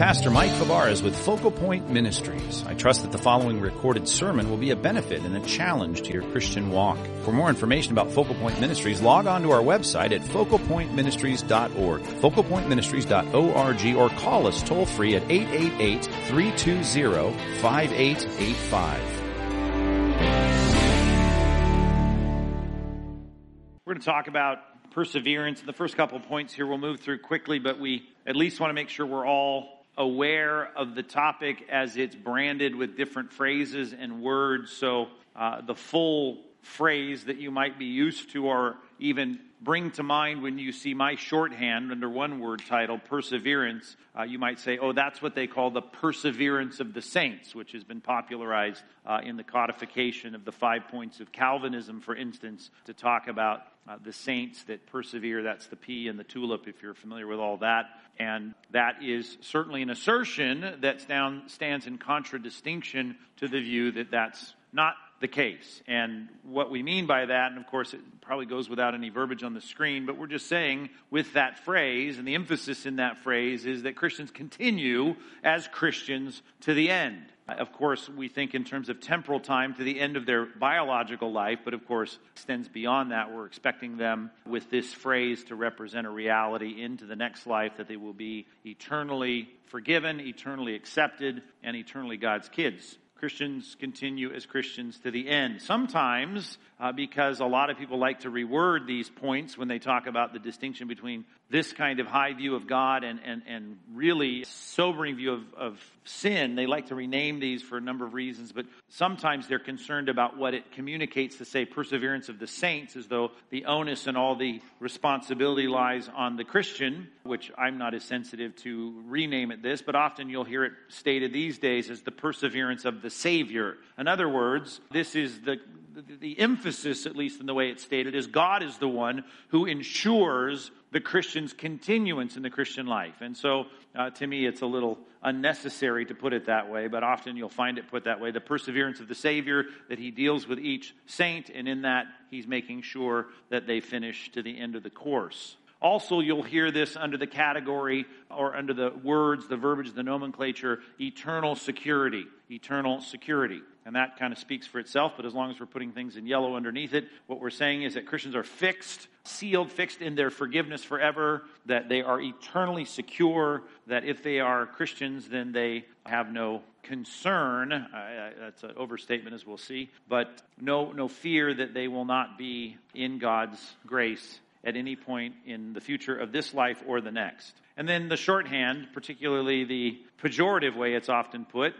Pastor Mike Fabarez with Focal Point Ministries. I trust that the following recorded sermon will be a benefit and a challenge to your Christian walk. For more information about Focal Point Ministries, log on to our website at focalpointministries.org, focalpointministries.org, or call us toll free at 888-320-5885. We're going to talk about perseverance. The first couple points here we'll move through quickly, but we at least want to make sure we're all aware of the topic as it's branded with different phrases and words. So uh, the full phrase that you might be used to or even bring to mind when you see my shorthand under one word title, perseverance, uh, you might say, oh, that's what they call the perseverance of the saints, which has been popularized uh, in the codification of the five points of Calvinism, for instance, to talk about uh, the saints that persevere. That's the P and the tulip, if you're familiar with all that. And that is certainly an assertion that stands in contradistinction to the view that that's not the case. And what we mean by that, and of course it probably goes without any verbiage on the screen, but we're just saying with that phrase, and the emphasis in that phrase is that Christians continue as Christians to the end. Of course, we think in terms of temporal time to the end of their biological life, but of course extends beyond that. We're expecting them with this phrase to represent a reality into the next life that they will be eternally forgiven, eternally accepted, and eternally God's kids. Christians continue as Christians to the end. Sometimes, uh, because a lot of people like to reword these points when they talk about the distinction between this kind of high view of God and, and, and really sobering view of, of sin. They like to rename these for a number of reasons, but sometimes they're concerned about what it communicates to say perseverance of the saints, as though the onus and all the responsibility lies on the Christian, which I'm not as sensitive to rename it this, but often you'll hear it stated these days as the perseverance of the Savior. In other words, this is the, the, emphasis, at least in the way it's stated, is God is the one who ensures the Christian's continuance in the Christian life. And so, uh, to me, it's a little unnecessary to put it that way, but often you'll find it put that way. The perseverance of the Savior, that He deals with each saint, and in that, He's making sure that they finish to the end of the course. Also, you'll hear this under the category or under the words, the verbiage, the nomenclature, eternal security. Eternal security. And that kind of speaks for itself, but as long as we're putting things in yellow underneath it, what we're saying is that Christians are fixed, sealed, fixed in their forgiveness forever, that they are eternally secure, that if they are Christians, then they have no concern. I, that's an overstatement, as we'll see, but no, no fear that they will not be in God's grace at any point in the future of this life or the next. And then the shorthand, particularly the pejorative way it's often put.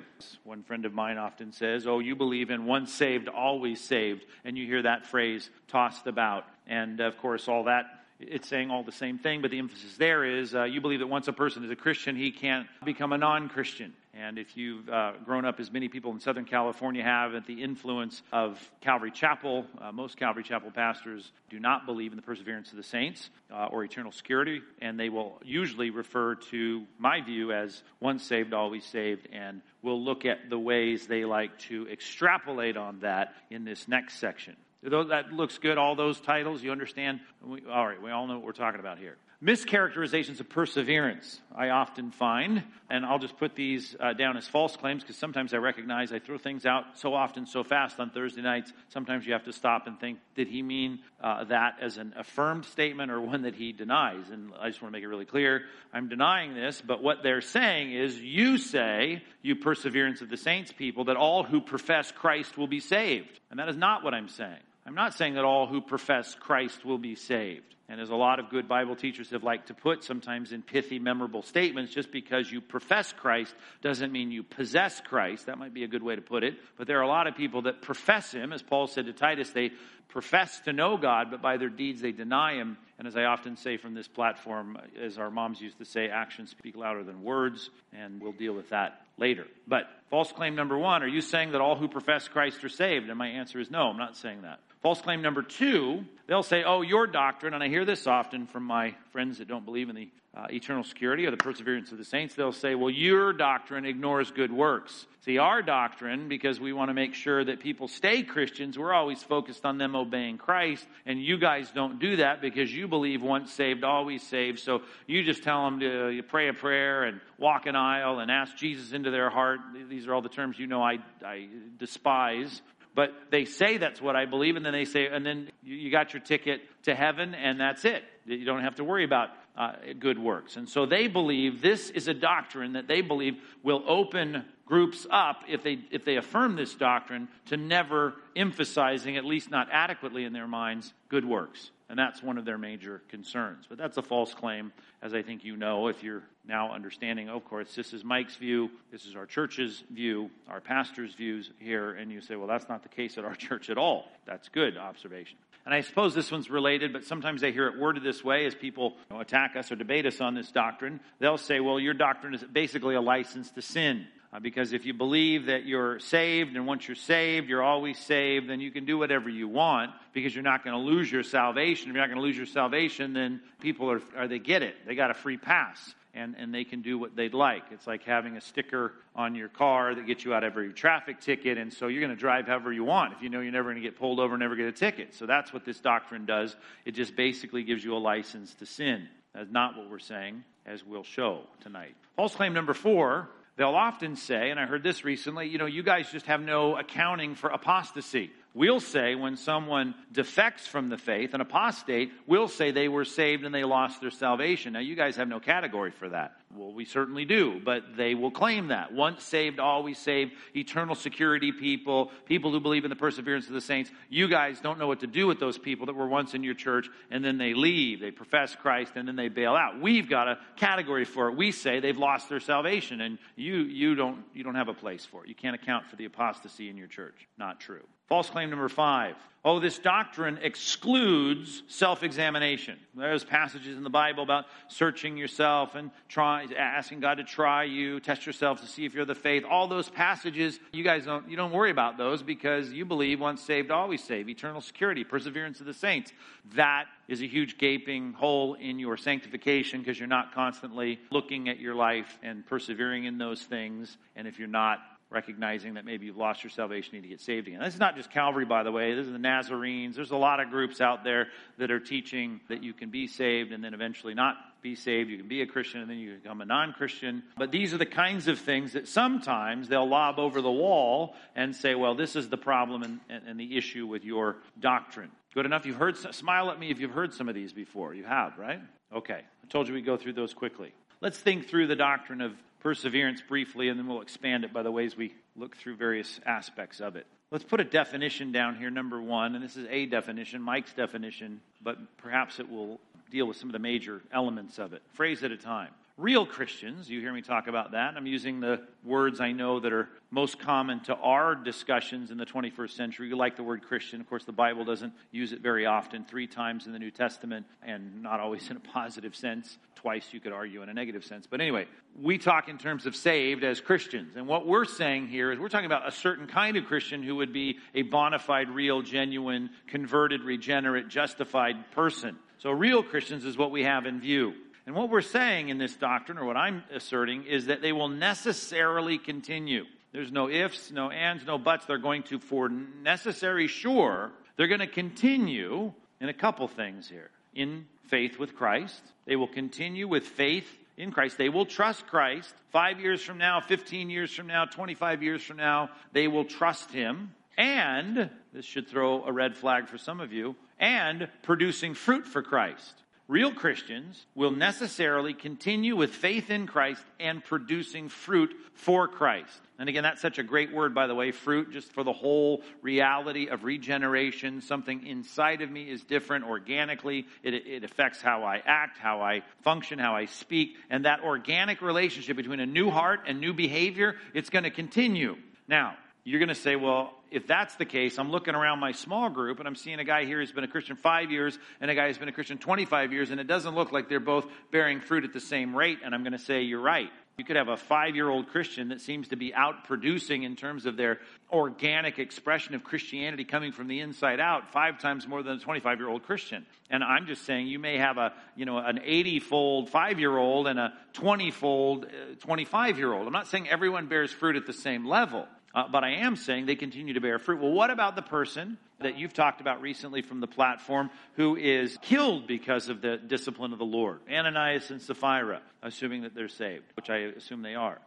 One friend of mine often says, Oh, you believe in once saved, always saved. And you hear that phrase tossed about. And of course, all that it's saying all the same thing, but the emphasis there is uh, you believe that once a person is a Christian, he can't become a non Christian. And if you've uh, grown up, as many people in Southern California have, at the influence of Calvary Chapel, uh, most Calvary Chapel pastors do not believe in the perseverance of the saints uh, or eternal security, and they will usually refer to my view as once saved, always saved, and we'll look at the ways they like to extrapolate on that in this next section. Though that looks good, all those titles. You understand? We, all right, we all know what we're talking about here. Mischaracterizations of perseverance, I often find, and I'll just put these uh, down as false claims because sometimes I recognize I throw things out so often, so fast on Thursday nights. Sometimes you have to stop and think, did he mean uh, that as an affirmed statement or one that he denies? And I just want to make it really clear I'm denying this, but what they're saying is, you say, you perseverance of the saints people, that all who profess Christ will be saved. And that is not what I'm saying. I'm not saying that all who profess Christ will be saved. And as a lot of good Bible teachers have liked to put, sometimes in pithy, memorable statements, just because you profess Christ doesn't mean you possess Christ. That might be a good way to put it. But there are a lot of people that profess Him. As Paul said to Titus, they profess to know God, but by their deeds they deny Him. And as I often say from this platform, as our moms used to say, actions speak louder than words, and we'll deal with that later. But False claim number one, are you saying that all who profess Christ are saved? And my answer is no, I'm not saying that. False claim number two, they'll say, oh, your doctrine, and I hear this often from my friends that don't believe in the uh, eternal security or the perseverance of the saints, they'll say, well, your doctrine ignores good works. See, our doctrine, because we want to make sure that people stay Christians, we're always focused on them obeying Christ, and you guys don't do that because you believe once saved, always saved. So you just tell them to pray a prayer and walk an aisle and ask Jesus into their heart. These are all the terms you know I, I despise but they say that's what I believe, and then they say, and then you got your ticket to heaven, and that's it. You don't have to worry about uh, good works. And so they believe this is a doctrine that they believe will open groups up if they if they affirm this doctrine to never emphasizing, at least not adequately in their minds, good works. And that's one of their major concerns. But that's a false claim, as I think you know, if you're now understanding, of course, this is Mike's view, this is our church's view, our pastor's views here, and you say, well, that's not the case at our church at all. That's good observation. And I suppose this one's related, but sometimes I hear it worded this way as people you know, attack us or debate us on this doctrine. They'll say, well, your doctrine is basically a license to sin. Uh, because if you believe that you're saved and once you're saved, you're always saved, then you can do whatever you want because you're not going to lose your salvation. If you're not going to lose your salvation, then people are, are, they get it. They got a free pass and, and they can do what they'd like. It's like having a sticker on your car that gets you out of every traffic ticket. And so you're going to drive however you want if you know you're never going to get pulled over and never get a ticket. So that's what this doctrine does. It just basically gives you a license to sin. That's not what we're saying, as we'll show tonight. False claim number four They'll often say, and I heard this recently, you know, you guys just have no accounting for apostasy. We'll say when someone defects from the faith, an apostate, we'll say they were saved and they lost their salvation. Now, you guys have no category for that. Well, we certainly do, but they will claim that. Once saved, always saved, eternal security people, people who believe in the perseverance of the saints. You guys don't know what to do with those people that were once in your church and then they leave. They profess Christ and then they bail out. We've got a category for it. We say they've lost their salvation and you, you, don't, you don't have a place for it. You can't account for the apostasy in your church. Not true. False claim number five. Oh, this doctrine excludes self examination. There's passages in the Bible about searching yourself and try, asking God to try you, test yourself to see if you're the faith. All those passages, you guys don't, you don't worry about those because you believe once saved, always saved. Eternal security, perseverance of the saints. That is a huge gaping hole in your sanctification because you're not constantly looking at your life and persevering in those things. And if you're not recognizing that maybe you've lost your salvation, need to get saved again. This is not just Calvary, by the way. This is the Nazarenes. There's a lot of groups out there that are teaching that you can be saved and then eventually not be saved. You can be a Christian and then you become a non-Christian. But these are the kinds of things that sometimes they'll lob over the wall and say, well, this is the problem and, and, and the issue with your doctrine. Good enough? You've heard, smile at me if you've heard some of these before. You have, right? Okay. I told you we'd go through those quickly. Let's think through the doctrine of perseverance briefly, and then we'll expand it by the ways we look through various aspects of it. Let's put a definition down here, number one, and this is a definition, Mike's definition, but perhaps it will deal with some of the major elements of it. Phrase at a time. Real Christians, you hear me talk about that. I'm using the words I know that are most common to our discussions in the 21st century. You like the word Christian. Of course, the Bible doesn't use it very often, three times in the New Testament, and not always in a positive sense. Twice, you could argue, in a negative sense. But anyway, we talk in terms of saved as Christians. And what we're saying here is we're talking about a certain kind of Christian who would be a bona fide, real, genuine, converted, regenerate, justified person. So, real Christians is what we have in view. And what we're saying in this doctrine, or what I'm asserting, is that they will necessarily continue. There's no ifs, no ands, no buts. They're going to, for necessary sure, they're going to continue in a couple things here. In faith with Christ. They will continue with faith in Christ. They will trust Christ. Five years from now, 15 years from now, 25 years from now, they will trust Him. And, this should throw a red flag for some of you, and producing fruit for Christ. Real Christians will necessarily continue with faith in Christ and producing fruit for Christ. And again, that's such a great word, by the way, fruit, just for the whole reality of regeneration. Something inside of me is different organically. It, it affects how I act, how I function, how I speak. And that organic relationship between a new heart and new behavior, it's going to continue. Now, you're going to say, well, if that's the case, I'm looking around my small group and I'm seeing a guy here who's been a Christian five years and a guy who's been a Christian 25 years, and it doesn't look like they're both bearing fruit at the same rate. And I'm going to say, you're right. You could have a five year old Christian that seems to be out producing in terms of their organic expression of Christianity coming from the inside out five times more than a 25 year old Christian. And I'm just saying you may have a, you know, an 80 fold five year old and a 20 fold uh, 25 year old. I'm not saying everyone bears fruit at the same level. Uh, but I am saying they continue to bear fruit. Well, what about the person that you've talked about recently from the platform who is killed because of the discipline of the Lord? Ananias and Sapphira, assuming that they're saved, which I assume they are.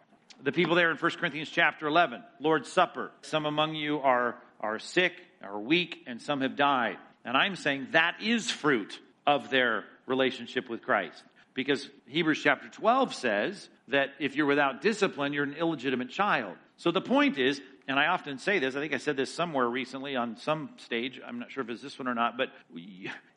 The people there in 1 Corinthians chapter 11, Lord's Supper. Some among you are, are sick, are weak, and some have died. And I'm saying that is fruit of their relationship with Christ. Because Hebrews chapter 12 says that if you're without discipline, you're an illegitimate child. So the point is, and I often say this, I think I said this somewhere recently on some stage, I'm not sure if it's this one or not, but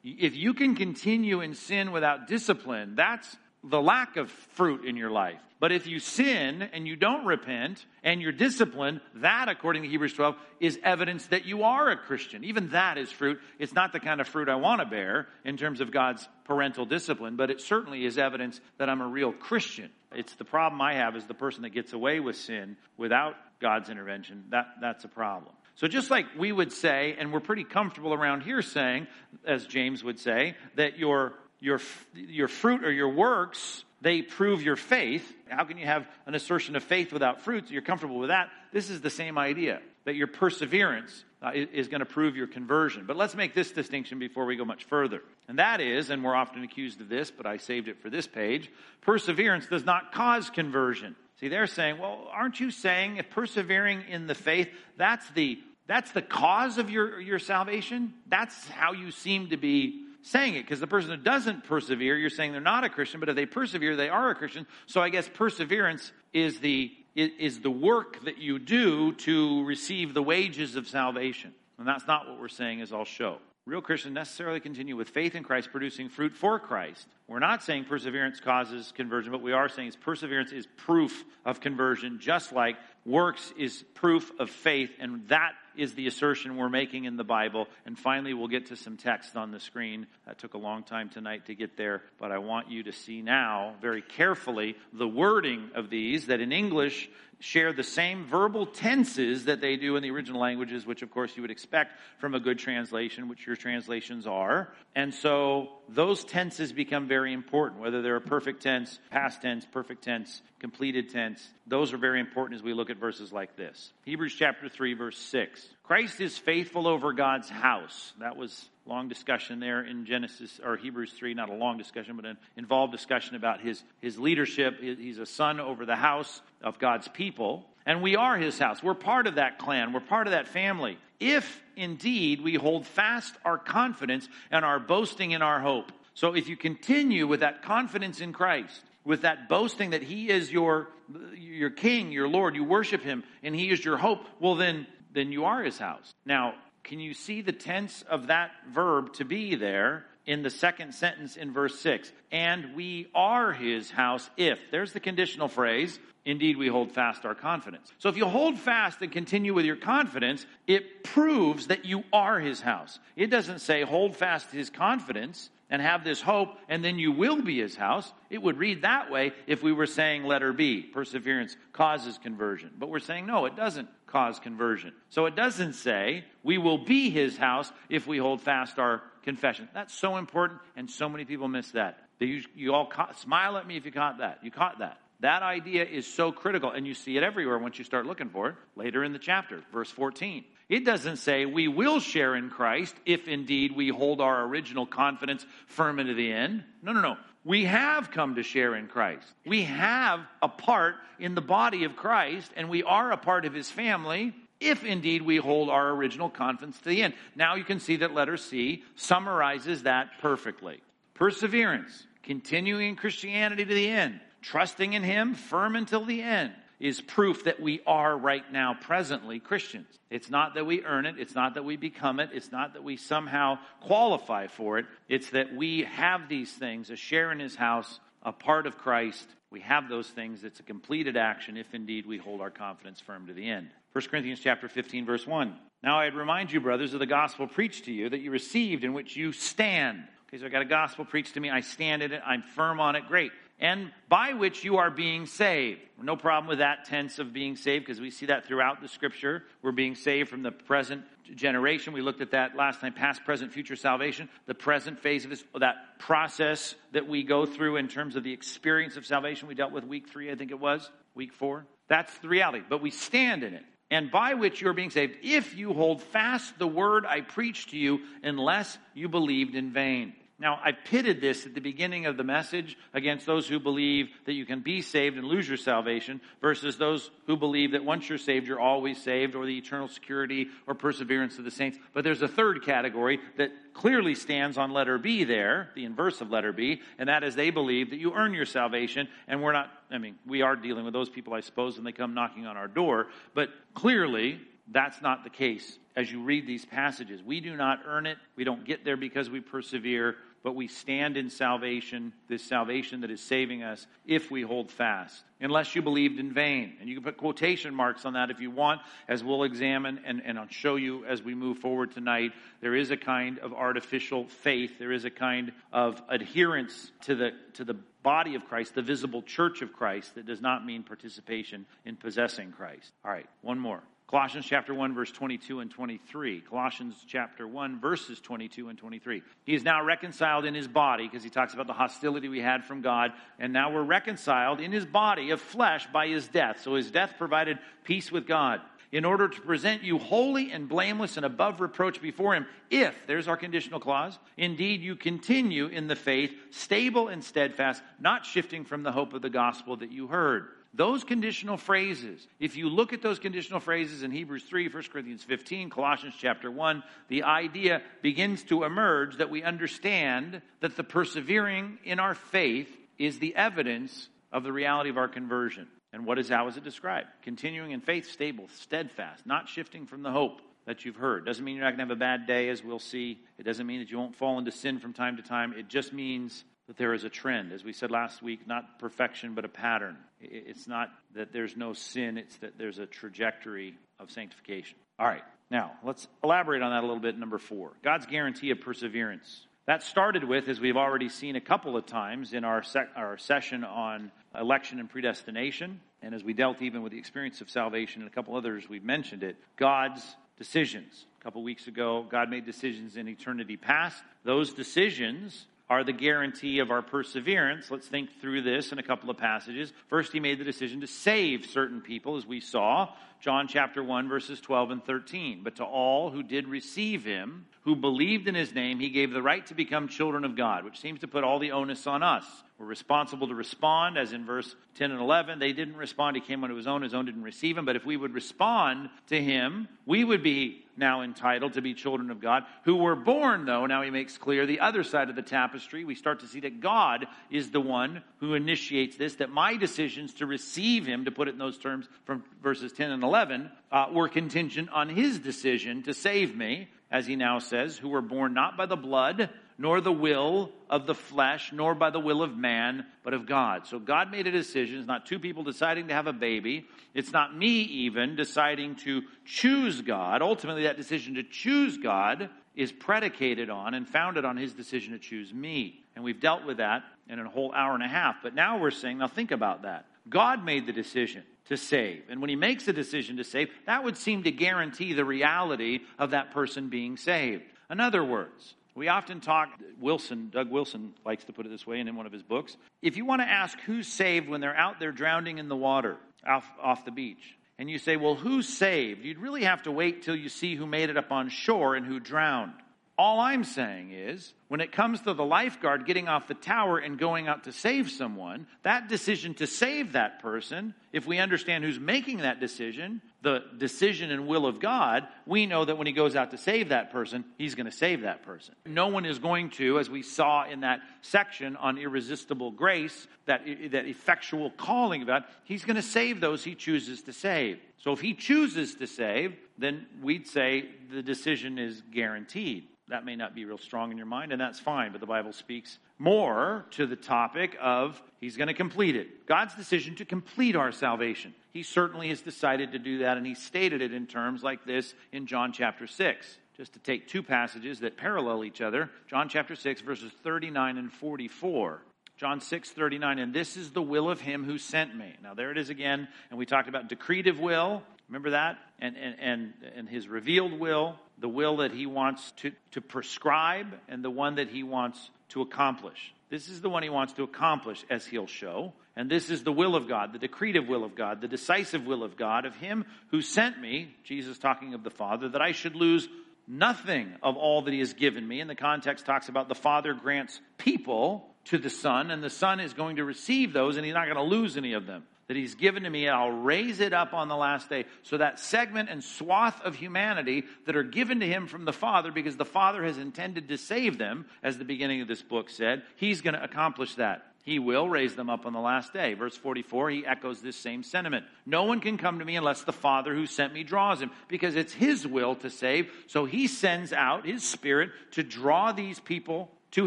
if you can continue in sin without discipline, that's the lack of fruit in your life. But if you sin and you don't repent and you're disciplined, that, according to Hebrews 12, is evidence that you are a Christian. Even that is fruit. It's not the kind of fruit I want to bear in terms of God's parental discipline, but it certainly is evidence that I'm a real Christian. It's the problem I have is the person that gets away with sin without God's intervention. That, that's a problem. So just like we would say, and we're pretty comfortable around here saying, as James would say, that your, your, your fruit or your works, they prove your faith. How can you have an assertion of faith without fruits? You're comfortable with that. This is the same idea, that your perseverance uh, is going to prove your conversion. But let's make this distinction before we go much further. And that is, and we're often accused of this, but I saved it for this page, perseverance does not cause conversion. See, they're saying, well, aren't you saying if persevering in the faith, that's the that's the cause of your, your salvation? That's how you seem to be saying it. Because the person who doesn't persevere, you're saying they're not a Christian, but if they persevere, they are a Christian. So I guess perseverance is the is the work that you do to receive the wages of salvation. And that's not what we're saying, as I'll show. Real Christians necessarily continue with faith in Christ, producing fruit for Christ. We're not saying perseverance causes conversion, but we are saying perseverance is proof of conversion, just like works is proof of faith, and that is the assertion we're making in the Bible. And finally, we'll get to some text on the screen. That took a long time tonight to get there, but I want you to see now very carefully the wording of these that in English share the same verbal tenses that they do in the original languages, which of course you would expect from a good translation, which your translations are. And so those tenses become very important, whether they're a perfect tense, past tense, perfect tense, completed tense. Those are very important as we look at verses like this. Hebrews chapter 3, verse 6. Christ is faithful over God's house. That was long discussion there in Genesis or Hebrews 3, not a long discussion, but an involved discussion about his, his leadership. He's a son over the house of God's people. And we are his house. We're part of that clan. We're part of that family. If indeed we hold fast our confidence and our boasting in our hope. So if you continue with that confidence in Christ, with that boasting that he is your, your king, your Lord, you worship him, and he is your hope, well then, then you are his house. Now, can you see the tense of that verb to be there in the second sentence in verse 6? And we are his house if. There's the conditional phrase. Indeed, we hold fast our confidence. So if you hold fast and continue with your confidence, it proves that you are his house. It doesn't say hold fast his confidence and have this hope and then you will be his house. It would read that way if we were saying letter B, perseverance causes conversion. But we're saying no, it doesn't cause conversion. So it doesn't say we will be his house if we hold fast our confession. That's so important and so many people miss that. You, you all caught, smile at me if you caught that. You caught that. That idea is so critical, and you see it everywhere once you start looking for it later in the chapter, verse 14. It doesn't say we will share in Christ if indeed we hold our original confidence firm into the end. No, no, no. We have come to share in Christ. We have a part in the body of Christ, and we are a part of his family if indeed we hold our original confidence to the end. Now you can see that letter C summarizes that perfectly. Perseverance, continuing in Christianity to the end trusting in Him firm until the end is proof that we are right now presently Christians. It's not that we earn it. It's not that we become it. It's not that we somehow qualify for it. It's that we have these things, a share in his house, a part of Christ. We have those things. It's a completed action if indeed we hold our confidence firm to the end. 1 Corinthians chapter 15 verse 1. Now I'd remind you brothers of the gospel preached to you that you received in which you stand. Okay, so I got a gospel preached to me. I stand in it. I'm firm on it. Great. And by which you are being saved. No problem with that tense of being saved because we see that throughout the scripture. We're being saved from the present generation. We looked at that last time past, present, future salvation. The present phase of this, that process that we go through in terms of the experience of salvation we dealt with week three, I think it was, week four. That's the reality. But we stand in it. And by which you're being saved, if you hold fast the word I preached to you, unless you believed in vain. Now, I pitted this at the beginning of the message against those who believe that you can be saved and lose your salvation versus those who believe that once you're saved, you're always saved or the eternal security or perseverance of the saints. But there's a third category that clearly stands on letter B there, the inverse of letter B, and that is they believe that you earn your salvation and we're not, I mean, we are dealing with those people, I suppose, and they come knocking on our door, but clearly that's not the case as you read these passages. We do not earn it. We don't get there because we persevere, but we stand in salvation, this salvation that is saving us, if we hold fast. Unless you believed in vain. And you can put quotation marks on that if you want, as we'll examine and, and I'll show you as we move forward tonight. There is a kind of artificial faith. There is a kind of adherence to the, to the body of Christ, the visible church of Christ, that does not mean participation in possessing Christ. All right, one more. Colossians chapter 1 verse 22 and 23. Colossians chapter 1 verses 22 and 23. He is now reconciled in his body because he talks about the hostility we had from God and now we're reconciled in his body of flesh by his death. So his death provided peace with God in order to present you holy and blameless and above reproach before him if there's our conditional clause indeed you continue in the faith stable and steadfast not shifting from the hope of the gospel that you heard those conditional phrases, if you look at those conditional phrases in Hebrews 3, 1 Corinthians 15, Colossians chapter 1, the idea begins to emerge that we understand that the persevering in our faith is the evidence of the reality of our conversion. And what is how is it described? Continuing in faith, stable, steadfast, not shifting from the hope that you've heard. Doesn't mean you're not going to have a bad day, as we'll see. It doesn't mean that you won't fall into sin from time to time. It just means that there is a trend. As we said last week, not perfection, but a pattern. It's not that there's no sin, it's that there's a trajectory of sanctification. All right, now let's elaborate on that a little bit. Number four God's guarantee of perseverance. That started with, as we've already seen a couple of times in our, sec- our session on election and predestination, and as we dealt even with the experience of salvation and a couple others, we've mentioned it, God's decisions. A couple weeks ago, God made decisions in eternity past. Those decisions are the guarantee of our perseverance. Let's think through this in a couple of passages. First, he made the decision to save certain people, as we saw. John chapter 1, verses 12 and 13. But to all who did receive him, who believed in his name, he gave the right to become children of God, which seems to put all the onus on us. We're responsible to respond, as in verse 10 and 11. They didn't respond. He came unto his own. His own didn't receive him. But if we would respond to him, we would be now entitled to be children of God, who were born, though, now he makes clear the other side of the tapestry. We start to see that God is the one who initiates this, that my decisions to receive him, to put it in those terms from verses 10 and 11, uh, were contingent on his decision to save me, as he now says, who were born not by the blood, nor the will of the flesh, nor by the will of man, but of God. So God made a decision. It's not two people deciding to have a baby. It's not me even deciding to choose God. Ultimately, that decision to choose God is predicated on and founded on his decision to choose me. And we've dealt with that in a whole hour and a half. But now we're saying, now think about that. God made the decision to save. And when he makes a decision to save, that would seem to guarantee the reality of that person being saved. In other words, we often talk, Wilson, Doug Wilson likes to put it this way and in one of his books. If you want to ask who's saved when they're out there drowning in the water off, off the beach, and you say, well, who's saved? You'd really have to wait till you see who made it up on shore and who drowned. All I'm saying is, when it comes to the lifeguard getting off the tower and going out to save someone, that decision to save that person, if we understand who's making that decision, the decision and will of God, we know that when he goes out to save that person, he's going to save that person. No one is going to, as we saw in that section on irresistible grace, that, that effectual calling of God, he's going to save those he chooses to save. So if he chooses to save, then we'd say the decision is guaranteed. That may not be real strong in your mind, and that's fine, but the Bible speaks more to the topic of He's going to complete it. God's decision to complete our salvation. He certainly has decided to do that, and He stated it in terms like this in John chapter 6. Just to take two passages that parallel each other John chapter 6, verses 39 and 44. John 6, 39, and this is the will of him who sent me. Now there it is again, and we talked about decretive will. Remember that? And, and, and, and his revealed will, the will that he wants to, to prescribe, and the one that he wants to accomplish. This is the one he wants to accomplish, as he'll show. And this is the will of God, the decretive will of God, the decisive will of God, of him who sent me, Jesus talking of the Father, that I should lose nothing of all that he has given me. And the context talks about the Father grants people to the Son, and the Son is going to receive those, and he's not going to lose any of them. That he's given to me, and I'll raise it up on the last day. So that segment and swath of humanity that are given to him from the Father, because the Father has intended to save them, as the beginning of this book said, he's going to accomplish that. He will raise them up on the last day. Verse 44, he echoes this same sentiment. No one can come to me unless the Father who sent me draws him, because it's his will to save. So he sends out his Spirit to draw these people to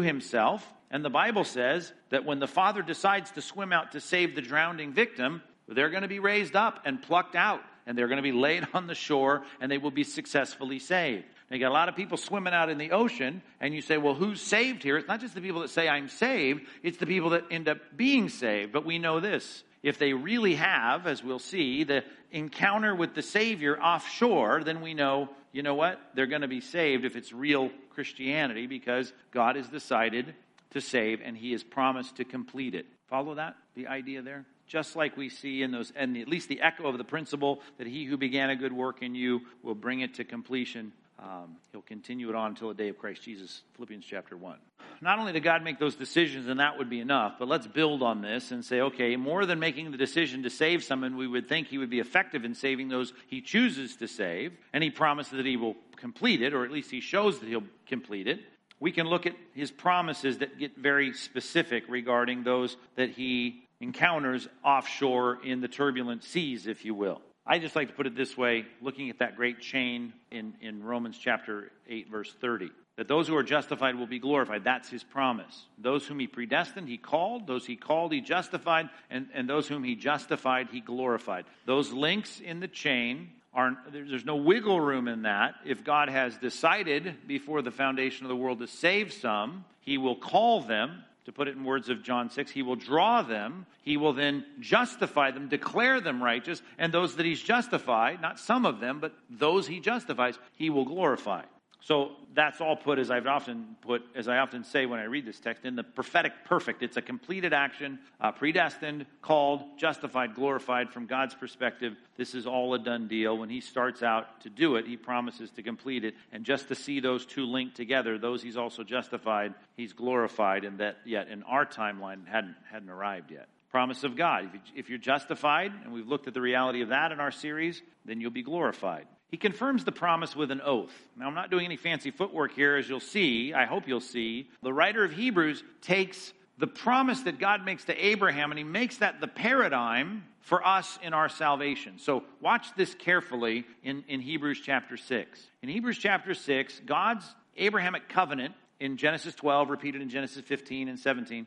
himself. And the Bible says that when the Father decides to swim out to save the drowning victim, they're going to be raised up and plucked out, and they're going to be laid on the shore, and they will be successfully saved. Now, you got a lot of people swimming out in the ocean, and you say, well, who's saved here? It's not just the people that say, I'm saved, it's the people that end up being saved. But we know this. If they really have, as we'll see, the encounter with the Savior offshore, then we know, you know what? They're going to be saved if it's real Christianity because God has decided to save and He has promised to complete it. Follow that? The idea there? just like we see in those, and at least the echo of the principle that he who began a good work in you will bring it to completion. Um, he'll continue it on until the day of Christ Jesus, Philippians chapter 1. Not only did God make those decisions, and that would be enough, but let's build on this and say, okay, more than making the decision to save someone, we would think he would be effective in saving those he chooses to save, and he promises that he will complete it, or at least he shows that he'll complete it. We can look at his promises that get very specific regarding those that he encounters offshore in the turbulent seas, if you will. I just like to put it this way, looking at that great chain in, in Romans chapter 8, verse 30. That those who are justified will be glorified. That's his promise. Those whom he predestined, he called. Those he called, he justified. And, and those whom he justified, he glorified. Those links in the chain are, there's no wiggle room in that. If God has decided before the foundation of the world to save some, he will call them to put it in words of John 6, he will draw them, he will then justify them, declare them righteous, and those that he's justified, not some of them, but those he justifies, he will glorify. So that's all put, as I've often put, as I often say when I read this text, in the prophetic perfect. It's a completed action, uh, predestined, called, justified, glorified from God's perspective. This is all a done deal. When He starts out to do it, He promises to complete it. And just to see those two linked together, those He's also justified, He's glorified, and that yet in our timeline hadn't hadn't arrived yet promise of God. If you're justified, and we've looked at the reality of that in our series, then you'll be glorified. He confirms the promise with an oath. Now, I'm not doing any fancy footwork here, as you'll see. I hope you'll see. The writer of Hebrews takes the promise that God makes to Abraham and he makes that the paradigm for us in our salvation. So, watch this carefully in, in Hebrews chapter 6. In Hebrews chapter 6, God's Abrahamic covenant in Genesis 12, repeated in Genesis 15 and 17,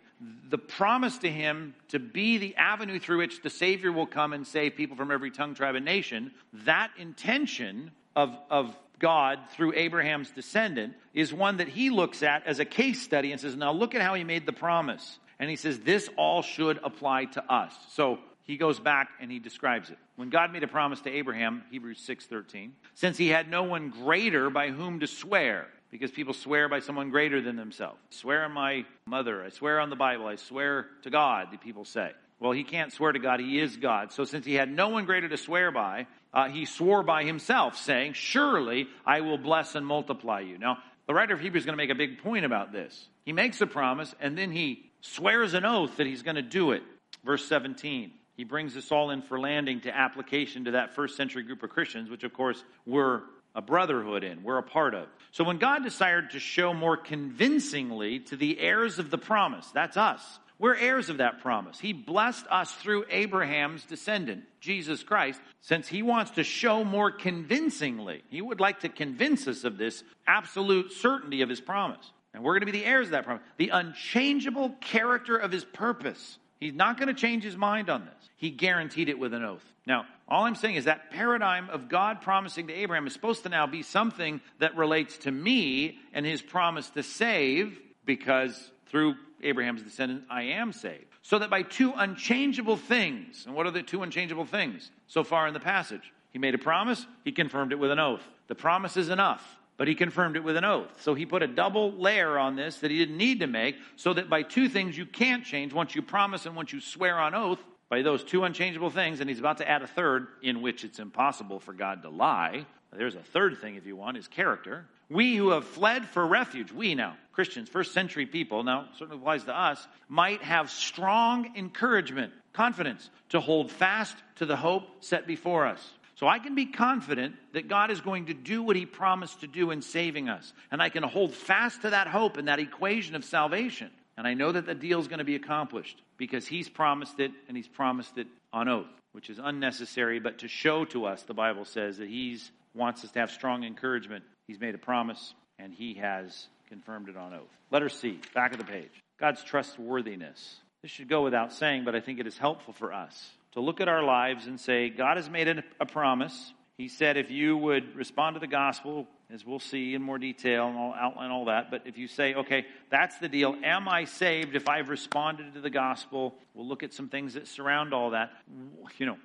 the promise to him to be the avenue through which the Savior will come and save people from every tongue, tribe, and nation, that intention of, of God through Abraham's descendant is one that he looks at as a case study and says, now look at how he made the promise. And he says, this all should apply to us. So he goes back and he describes it. When God made a promise to Abraham, Hebrews 6:13, since he had no one greater by whom to swear, because people swear by someone greater than themselves. Swear on my mother. I swear on the Bible. I swear to God, the people say. Well, he can't swear to God. He is God. So since he had no one greater to swear by, uh, he swore by himself, saying, Surely I will bless and multiply you. Now, the writer of Hebrews is going to make a big point about this. He makes a promise and then he swears an oath that he's going to do it. Verse 17. He brings us all in for landing to application to that first century group of Christians, which of course were a brotherhood in, we're a part of. So when God desired to show more convincingly to the heirs of the promise, that's us. We're heirs of that promise. He blessed us through Abraham's descendant, Jesus Christ, since he wants to show more convincingly. He would like to convince us of this absolute certainty of his promise. And we're going to be the heirs of that promise. The unchangeable character of his purpose. He's not going to change his mind on this. He guaranteed it with an oath. Now, all I'm saying is that paradigm of God promising to Abraham is supposed to now be something that relates to me and his promise to save because through Abraham's descendant, I am saved. So that by two unchangeable things, and what are the two unchangeable things so far in the passage? He made a promise, he confirmed it with an oath. The promise is enough, but he confirmed it with an oath. So he put a double layer on this that he didn't need to make, so that by two things you can't change once you promise and once you swear on oath, by those two unchangeable things, and he's about to add a third in which it's impossible for God to lie. There's a third thing, if you want, is character. We who have fled for refuge, we now, Christians, first century people, now certainly applies to us, might have strong encouragement, confidence to hold fast to the hope set before us. So I can be confident that God is going to do what he promised to do in saving us. And I can hold fast to that hope and that equation of salvation. And I know that the deal is going to be accomplished because he's promised it and he's promised it on oath, which is unnecessary, but to show to us, the Bible says that he wants us to have strong encouragement. He's made a promise and he has confirmed it on oath. Letter C, back of the page. God's trustworthiness. This should go without saying, but I think it is helpful for us to look at our lives and say, God has made a promise. He said, if you would respond to the gospel, as we'll see in more detail, and I'll outline all that, but if you say, okay, that's the deal, am I saved if I've responded to the gospel? We'll look at some things that surround all that. You know,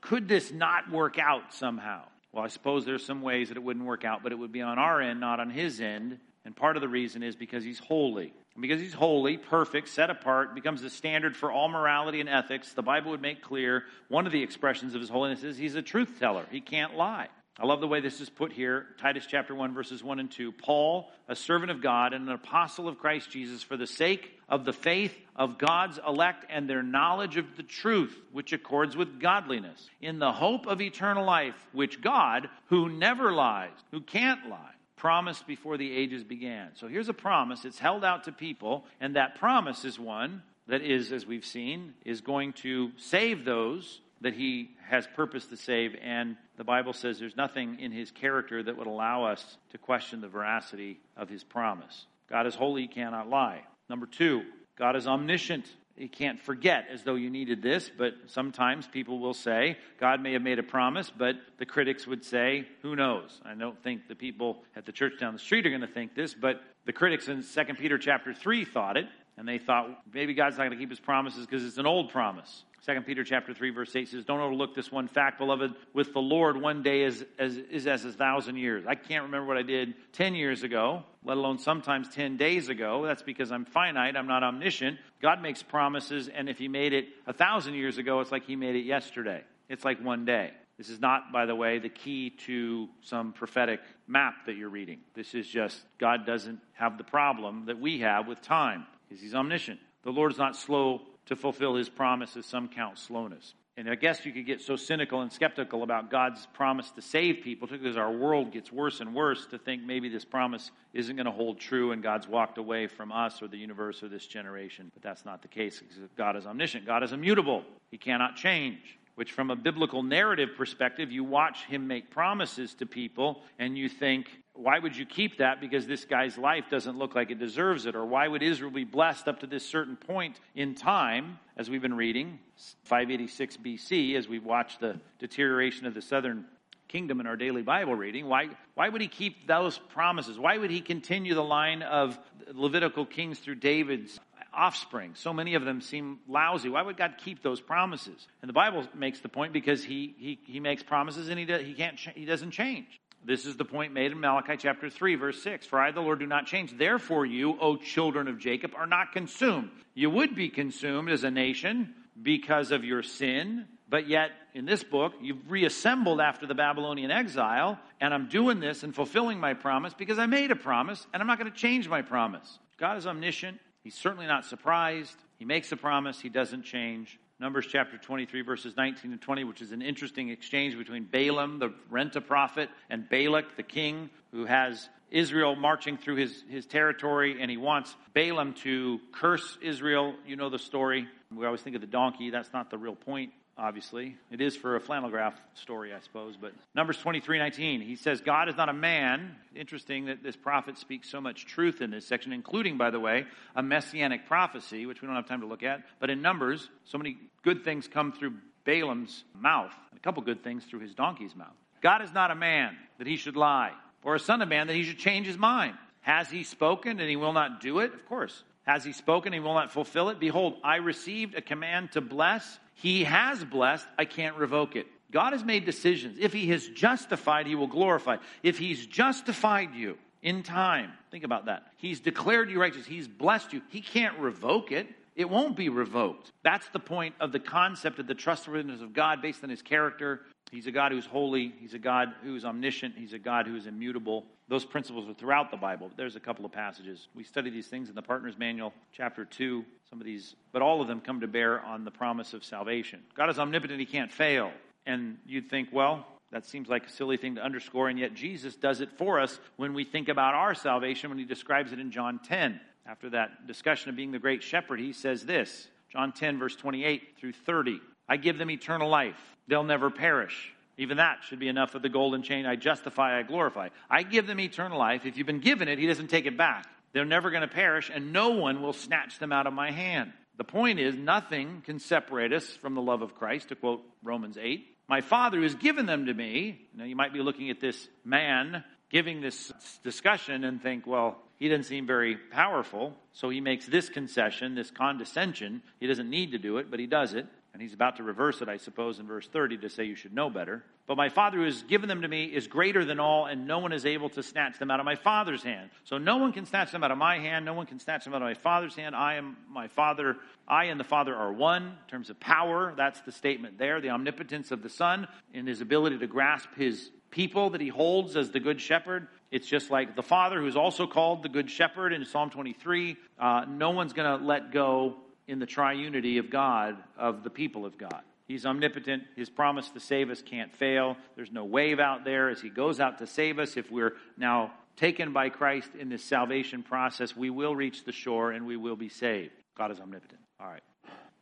could this not work out somehow? Well, I suppose there's some ways that it wouldn't work out, but it would be on our end, not on his end. And part of the reason is because he's holy. And because he's holy, perfect, set apart, becomes the standard for all morality and ethics, the Bible would make clear one of the expressions of his holiness is he's a truth teller. He can't lie. I love the way this is put here. Titus chapter 1, verses 1 and 2. Paul, a servant of God and an apostle of Christ Jesus, for the sake of the faith of God's elect and their knowledge of the truth, which accords with godliness, in the hope of eternal life, which God, who never lies, who can't lie, promised before the ages began. So here's a promise. It's held out to people, and that promise is one that is, as we've seen, is going to save those that he has purpose to save. And the Bible says there's nothing in his character that would allow us to question the veracity of his promise. God is holy, he cannot lie. Number two, God is omniscient He can't forget as though you needed this, but sometimes people will say, God may have made a promise, but the critics would say, who knows? I don't think the people at the church down the street are going to think this, but the critics in 2 Peter chapter 3 thought it, and they thought maybe God's not going to keep his promises because it's an old promise. 2 Peter chapter 3 verse 8 says, Don't overlook this one fact, beloved. With the Lord, one day is, is, is as a thousand years. I can't remember what I did 10 years ago, let alone sometimes 10 days ago. That's because I'm finite. I'm not omniscient. God makes promises, and if he made it a thousand years ago, it's like he made it yesterday. It's like one day. This is not, by the way, the key to some prophetic map that you're reading. This is just God doesn't have the problem that we have with time because he's omniscient. The Lord is not slow to fulfill his promises, some count slowness. And I guess you could get so cynical and skeptical about God's promise to save people, because our world gets worse and worse, to think maybe this promise isn't going to hold true and God's walked away from us or the universe or this generation. But that's not the case. God is omniscient, God is immutable, He cannot change which from a biblical narrative perspective, you watch him make promises to people and you think, why would you keep that? Because this guy's life doesn't look like it deserves it. Or why would Israel be blessed up to this certain point in time, as we've been reading, 586 BC, as we watch the deterioration of the southern kingdom in our daily Bible reading. Why, why would he keep those promises? Why would he continue the line of Levitical kings through David's offspring. So many of them seem lousy. Why would God keep those promises? And the Bible makes the point because he, he, he makes promises and he, does, he, can't, he doesn't change. This is the point made in Malachi chapter 3, verse 6. For I, the Lord, do not change. Therefore, you, O children of Jacob, are not consumed. You would be consumed as a nation because of your sin, but yet in this book, you've reassembled after the Babylonian exile, and I'm doing this and fulfilling my promise because I made a promise, and I'm not going to change my promise. God is omniscient. He's certainly not surprised. He makes a promise, he doesn't change. Numbers chapter 23, verses 19 and 20, which is an interesting exchange between Balaam, the rent a prophet, and Balak, the king, who has Israel marching through his, his territory, and he wants Balaam to curse Israel. You know the story. We always think of the donkey. That's not the real point obviously. It is for a flannel graph story, I suppose. But Numbers 23 19, he says, God is not a man. Interesting that this prophet speaks so much truth in this section, including, by the way, a messianic prophecy, which we don't have time to look at. But in Numbers, so many good things come through Balaam's mouth, and a couple good things through his donkey's mouth. God is not a man that he should lie, or a son of man that he should change his mind. Has he spoken and he will not do it? Of course. Has he spoken? He will not fulfill it. Behold, I received a command to bless. He has blessed. I can't revoke it. God has made decisions. If he has justified, he will glorify. If he's justified you in time, think about that. He's declared you righteous. He's blessed you. He can't revoke it. It won't be revoked. That's the point of the concept of the trustworthiness of God based on his character. He's a God who's holy. He's a God who's omniscient. He's a God who is immutable. Those principles are throughout the Bible. There's a couple of passages. We study these things in the Partner's Manual, chapter 2. Some of these, but all of them come to bear on the promise of salvation. God is omnipotent. He can't fail. And you'd think, well, that seems like a silly thing to underscore, and yet Jesus does it for us when we think about our salvation when he describes it in John 10. After that discussion of being the great shepherd, he says this John 10, verse 28 through 30. I give them eternal life. They'll never perish. Even that should be enough of the golden chain. I justify, I glorify. I give them eternal life. If you've been given it, he doesn't take it back. They're never going to perish, and no one will snatch them out of my hand. The point is, nothing can separate us from the love of Christ, to quote Romans 8. My Father has given them to me. Now, you might be looking at this man giving this discussion and think, well, he doesn't seem very powerful, so he makes this concession, this condescension. He doesn't need to do it, but he does it. And he's about to reverse it, I suppose, in verse 30 to say you should know better. But my Father who has given them to me is greater than all, and no one is able to snatch them out of my Father's hand. So no one can snatch them out of my hand. No one can snatch them out of my Father's hand. I am my Father. I and the Father are one. In terms of power, that's the statement there. The omnipotence of the Son and his ability to grasp his people that he holds as the Good Shepherd. It's just like the Father, who's also called the Good Shepherd in Psalm 23. Uh, no one's going to let go in the triunity of God, of the people of God. He's omnipotent. His promise to save us can't fail. There's no wave out there as He goes out to save us. If we're now taken by Christ in this salvation process, we will reach the shore and we will be saved. God is omnipotent. All right.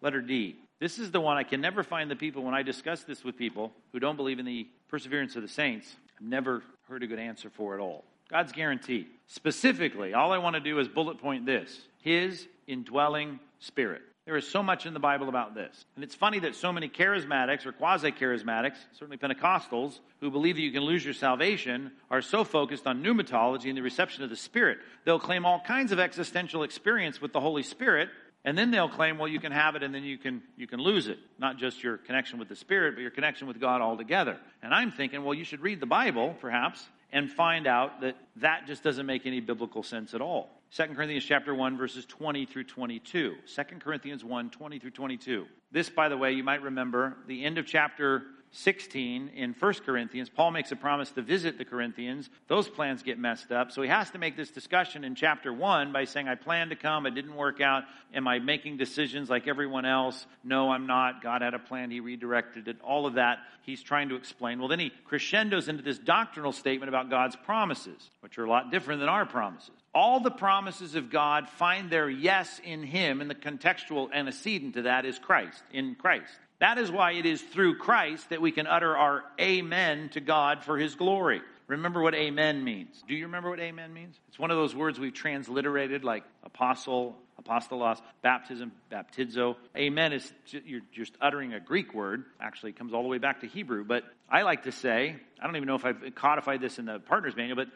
Letter D. This is the one I can never find the people when I discuss this with people who don't believe in the perseverance of the saints. I've never heard a good answer for it all. God's guarantee. Specifically, all I want to do is bullet point this His indwelling spirit. There is so much in the Bible about this. And it's funny that so many charismatics or quasi charismatics, certainly Pentecostals, who believe that you can lose your salvation, are so focused on pneumatology and the reception of the Spirit. They'll claim all kinds of existential experience with the Holy Spirit, and then they'll claim, well, you can have it and then you can, you can lose it. Not just your connection with the Spirit, but your connection with God altogether. And I'm thinking, well, you should read the Bible, perhaps, and find out that that just doesn't make any biblical sense at all. 2 Corinthians chapter 1 verses 20 through 22. 2 Corinthians 1 20 through 22. This by the way, you might remember the end of chapter 16 in 1 Corinthians, Paul makes a promise to visit the Corinthians. Those plans get messed up. So he has to make this discussion in chapter 1 by saying, I plan to come. It didn't work out. Am I making decisions like everyone else? No, I'm not. God had a plan. He redirected it. All of that he's trying to explain. Well, then he crescendos into this doctrinal statement about God's promises, which are a lot different than our promises. All the promises of God find their yes in him, and the contextual antecedent to that is Christ, in Christ. That is why it is through Christ that we can utter our amen to God for his glory. Remember what amen means. Do you remember what amen means? It's one of those words we've transliterated like apostle, apostolos, baptism, baptizo. Amen is you're just uttering a Greek word. Actually, comes all the way back to Hebrew. But I like to say, I don't even know if I've codified this in the partner's manual, but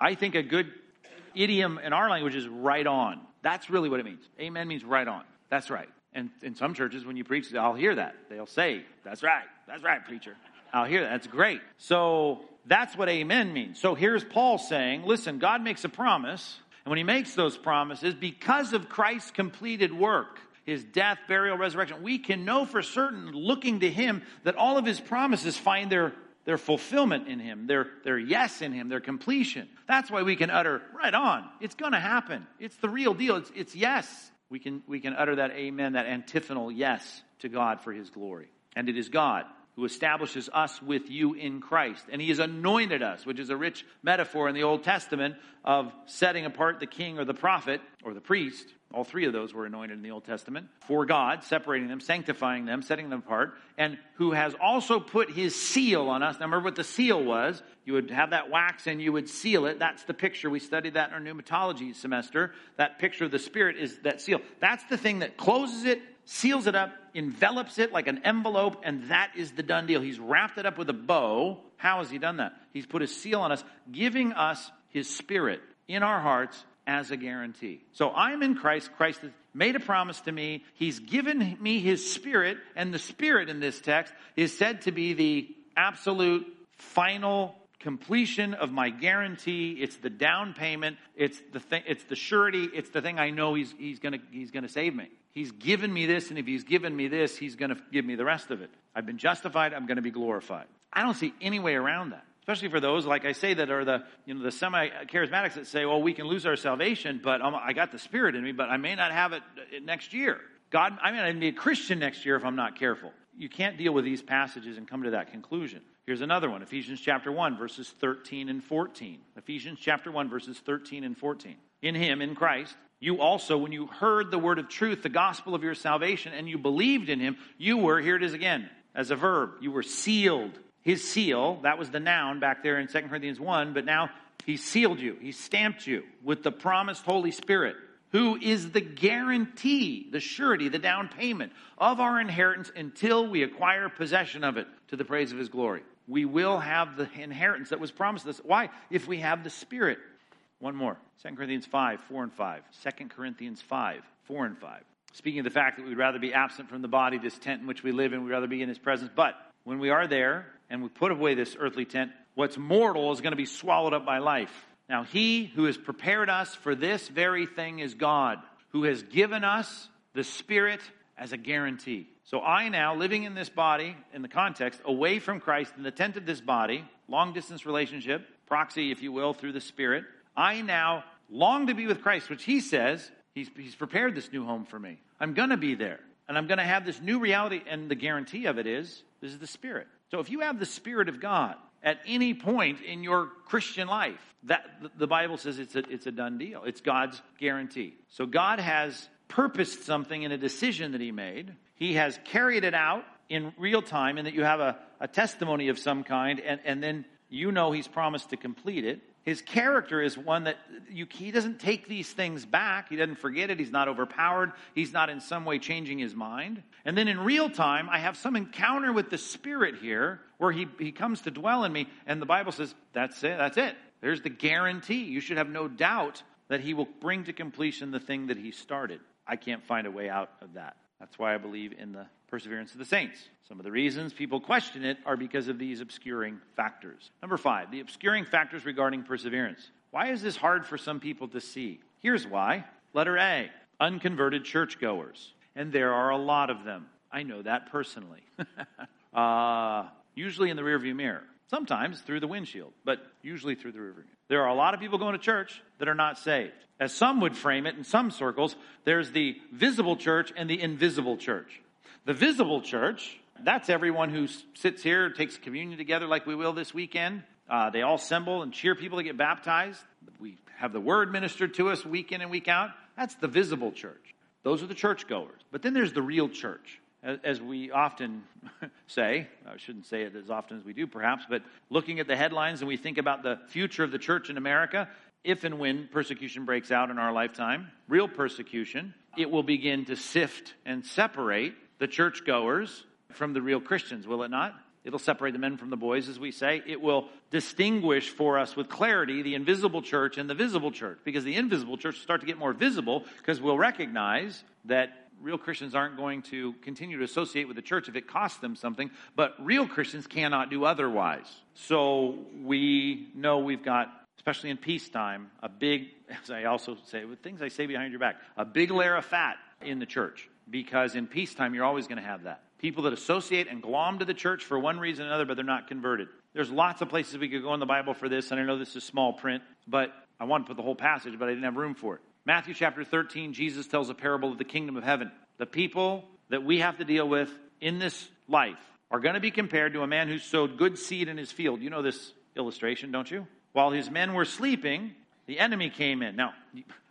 I think a good idiom in our language is right on. That's really what it means. Amen means right on. That's right. And in some churches, when you preach, I'll hear that. They'll say, That's right. That's right, preacher. I'll hear that. That's great. So that's what amen means. So here's Paul saying, Listen, God makes a promise. And when he makes those promises, because of Christ's completed work, his death, burial, resurrection, we can know for certain, looking to him, that all of his promises find their, their fulfillment in him, their, their yes in him, their completion. That's why we can utter, right on, it's going to happen. It's the real deal. It's, it's yes we can, we can utter that amen, that antiphonal yes to God for his glory. And it is God who establishes us with you in Christ. And he has anointed us, which is a rich metaphor in the Old Testament of setting apart the king or the prophet or the priest. All three of those were anointed in the Old Testament for God, separating them, sanctifying them, setting them apart, and who has also put his seal on us. Now, remember what the seal was? You would have that wax and you would seal it. That's the picture. We studied that in our pneumatology semester. That picture of the Spirit is that seal. That's the thing that closes it, seals it up, envelops it like an envelope, and that is the done deal. He's wrapped it up with a bow. How has he done that? He's put his seal on us, giving us his spirit in our hearts as a guarantee. So I'm in Christ. Christ has made a promise to me. He's given me his spirit, and the spirit in this text is said to be the absolute final completion of my guarantee. It's the down payment. It's the it's the surety. It's the thing I know he's, he's gonna, he's gonna save me. He's given me this, and if he's given me this, he's gonna give me the rest of it. I've been justified. I'm gonna be glorified. I don't see any way around that especially for those, like I say, that are the, you know, the semi-charismatics that say, well, we can lose our salvation, but um, I got the Spirit in me, but I may not have it uh, next year. God, I mean, I'd be a Christian next year if I'm not careful. You can't deal with these passages and come to that conclusion. Here's another one Ephesians chapter 1, verses 13 and 14. Ephesians chapter 1, verses 13 and 14. In Him, in Christ, you also, when you heard the word of truth, the gospel of your salvation, and you believed in Him, you were, here it is again, as a verb, you were sealed his seal, that was the noun back there in 2 Corinthians 1, but now he sealed you, he stamped you with the promised Holy Spirit, who is the guarantee, the surety, the down payment of our inheritance until we acquire possession of it to the praise of his glory. We will have the inheritance that was promised us. Why? If we have the Spirit. One more 2 Corinthians 5, 4 and 5. 2 Corinthians 5, 4 and 5. Speaking of the fact that we'd rather be absent from the body, this tent in which we live and we'd rather be in his presence. But when we are there, and we put away this earthly tent, what's mortal is going to be swallowed up by life. Now, he who has prepared us for this very thing is God, who has given us the Spirit as a guarantee. So I now, living in this body, in the context, away from Christ, in the tent of this body, long distance relationship, proxy, if you will, through the Spirit, I now long to be with Christ, which he says, he's, he's prepared this new home for me. I'm going to be there. And I'm going to have this new reality, and the guarantee of it is this is the Spirit. So if you have the Spirit of God at any point in your Christian life, that the Bible says it's a, it's a done deal. It's God's guarantee. So God has purposed something in a decision that He made. He has carried it out in real time, and that you have a, a testimony of some kind, and, and then you know He's promised to complete it. His character is one that you, he doesn't take these things back. He doesn't forget it. He's not overpowered. He's not in some way changing his mind. And then in real time, I have some encounter with the Spirit here where he, he comes to dwell in me. And the Bible says, that's it. That's it. There's the guarantee. You should have no doubt that he will bring to completion the thing that he started. I can't find a way out of that. That's why I believe in the perseverance of the saints. Some of the reasons people question it are because of these obscuring factors. Number five, the obscuring factors regarding perseverance. Why is this hard for some people to see? Here's why. Letter A unconverted churchgoers. And there are a lot of them. I know that personally. uh, usually in the rearview mirror. Sometimes through the windshield, but usually through the rearview mirror. There are a lot of people going to church that are not saved. As some would frame it in some circles, there's the visible church and the invisible church. The visible church, that's everyone who sits here, takes communion together like we will this weekend. Uh, they all assemble and cheer people to get baptized. We have the word ministered to us week in and week out. That's the visible church. Those are the churchgoers. But then there's the real church. As, as we often say, I shouldn't say it as often as we do perhaps, but looking at the headlines and we think about the future of the church in America, if and when persecution breaks out in our lifetime, real persecution, it will begin to sift and separate the churchgoers from the real Christians, will it not? It'll separate the men from the boys, as we say. It will distinguish for us with clarity the invisible church and the visible church, because the invisible church will start to get more visible because we'll recognize that real Christians aren't going to continue to associate with the church if it costs them something, but real Christians cannot do otherwise. So we know we've got, especially in peacetime, a big, as I also say, with things I say behind your back, a big layer of fat in the church because in peacetime, you're always going to have that. People that associate and glom to the church for one reason or another, but they're not converted. There's lots of places we could go in the Bible for this, and I know this is small print, but I want to put the whole passage, but I didn't have room for it. Matthew chapter 13, Jesus tells a parable of the kingdom of heaven. The people that we have to deal with in this life are going to be compared to a man who sowed good seed in his field. You know this illustration, don't you? While his men were sleeping, the enemy came in. Now,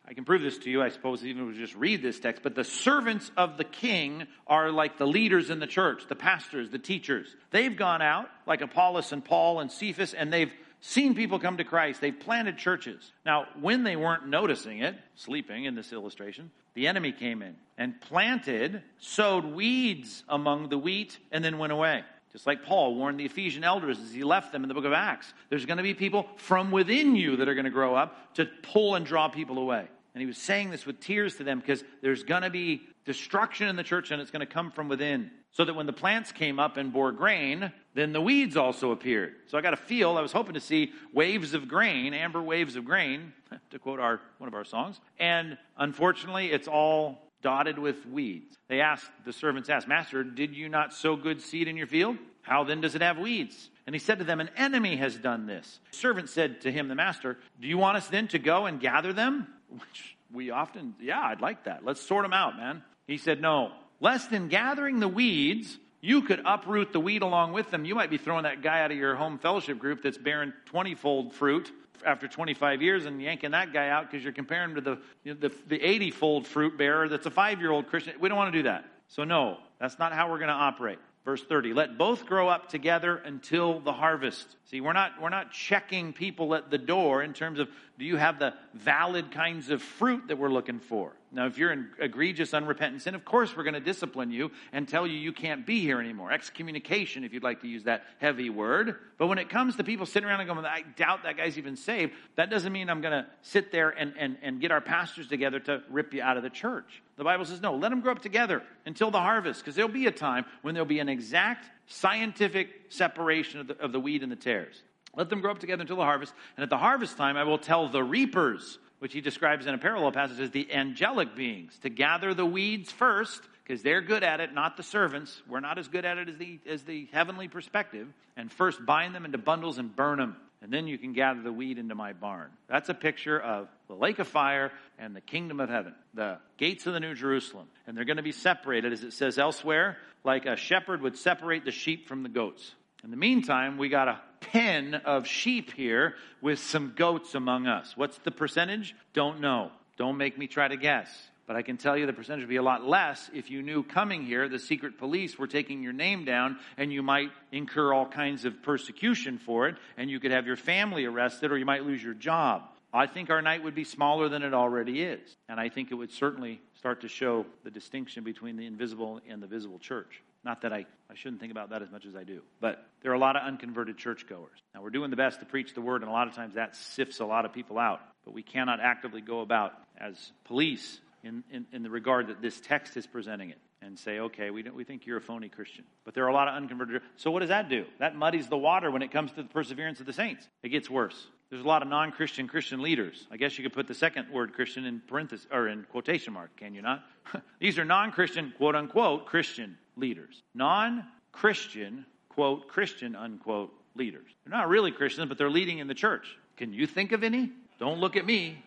I can prove this to you, I suppose, even if we just read this text, but the servants of the king are like the leaders in the church, the pastors, the teachers. They've gone out, like Apollos and Paul and Cephas, and they've seen people come to Christ. They've planted churches. Now, when they weren't noticing it, sleeping in this illustration, the enemy came in and planted, sowed weeds among the wheat, and then went away. Just like Paul warned the Ephesian elders as he left them in the book of Acts. There's going to be people from within you that are going to grow up to pull and draw people away. And he was saying this with tears to them because there's going to be destruction in the church and it's going to come from within. So that when the plants came up and bore grain, then the weeds also appeared. So I got a feel, I was hoping to see waves of grain, amber waves of grain, to quote our, one of our songs. And unfortunately, it's all dotted with weeds. They asked, the servants asked, Master, did you not sow good seed in your field? How then does it have weeds? And he said to them, An enemy has done this. The servant said to him, the master, Do you want us then to go and gather them? Which we often, yeah, I'd like that. Let's sort them out, man. He said, No. Less than gathering the weeds, you could uproot the weed along with them. You might be throwing that guy out of your home fellowship group that's bearing 20 fold fruit after 25 years and yanking that guy out because you're comparing him to the, you know, the, the 80 fold fruit bearer that's a five year old Christian. We don't want to do that. So, no, that's not how we're going to operate. Verse 30, let both grow up together until the harvest. See, we're not, we're not checking people at the door in terms of do you have the valid kinds of fruit that we're looking for? Now, if you're in egregious unrepentant sin, of course we're going to discipline you and tell you you can't be here anymore. Excommunication, if you'd like to use that heavy word. But when it comes to people sitting around and going, I doubt that guy's even saved, that doesn't mean I'm going to sit there and, and, and get our pastors together to rip you out of the church. The Bible says, no, let them grow up together until the harvest, because there'll be a time when there'll be an exact scientific separation of the, of the wheat and the tares. Let them grow up together until the harvest. And at the harvest time, I will tell the reapers which he describes in a parallel passage as the angelic beings, to gather the weeds first, because they're good at it, not the servants. We're not as good at it as the, as the heavenly perspective. And first bind them into bundles and burn them. And then you can gather the weed into my barn. That's a picture of the lake of fire and the kingdom of heaven, the gates of the New Jerusalem. And they're going to be separated, as it says elsewhere, like a shepherd would separate the sheep from the goats. In the meantime, we got a pen of sheep here with some goats among us. What's the percentage? Don't know. Don't make me try to guess. But I can tell you the percentage would be a lot less if you knew coming here the secret police were taking your name down and you might incur all kinds of persecution for it and you could have your family arrested or you might lose your job. I think our night would be smaller than it already is. And I think it would certainly start to show the distinction between the invisible and the visible church. Not that I, I shouldn't think about that as much as I do, but there are a lot of unconverted churchgoers. Now, we're doing the best to preach the word, and a lot of times that sifts a lot of people out, but we cannot actively go about as police in, in, in the regard that this text is presenting it and say, okay, we, don't we think you're a phony Christian. But there are a lot of unconverted. So what does that do? That muddies the water when it comes to the perseverance of the saints. It gets worse. There's a lot of non-Christian Christian leaders. I guess you could put the second word Christian in parenthesis or in quotation mark, can you not? These are non-Christian, quote unquote, Christian leaders. Non-Christian, quote, Christian, unquote, leaders. They're not really Christians, but they're leading in the church. Can you think of any? Don't look at me.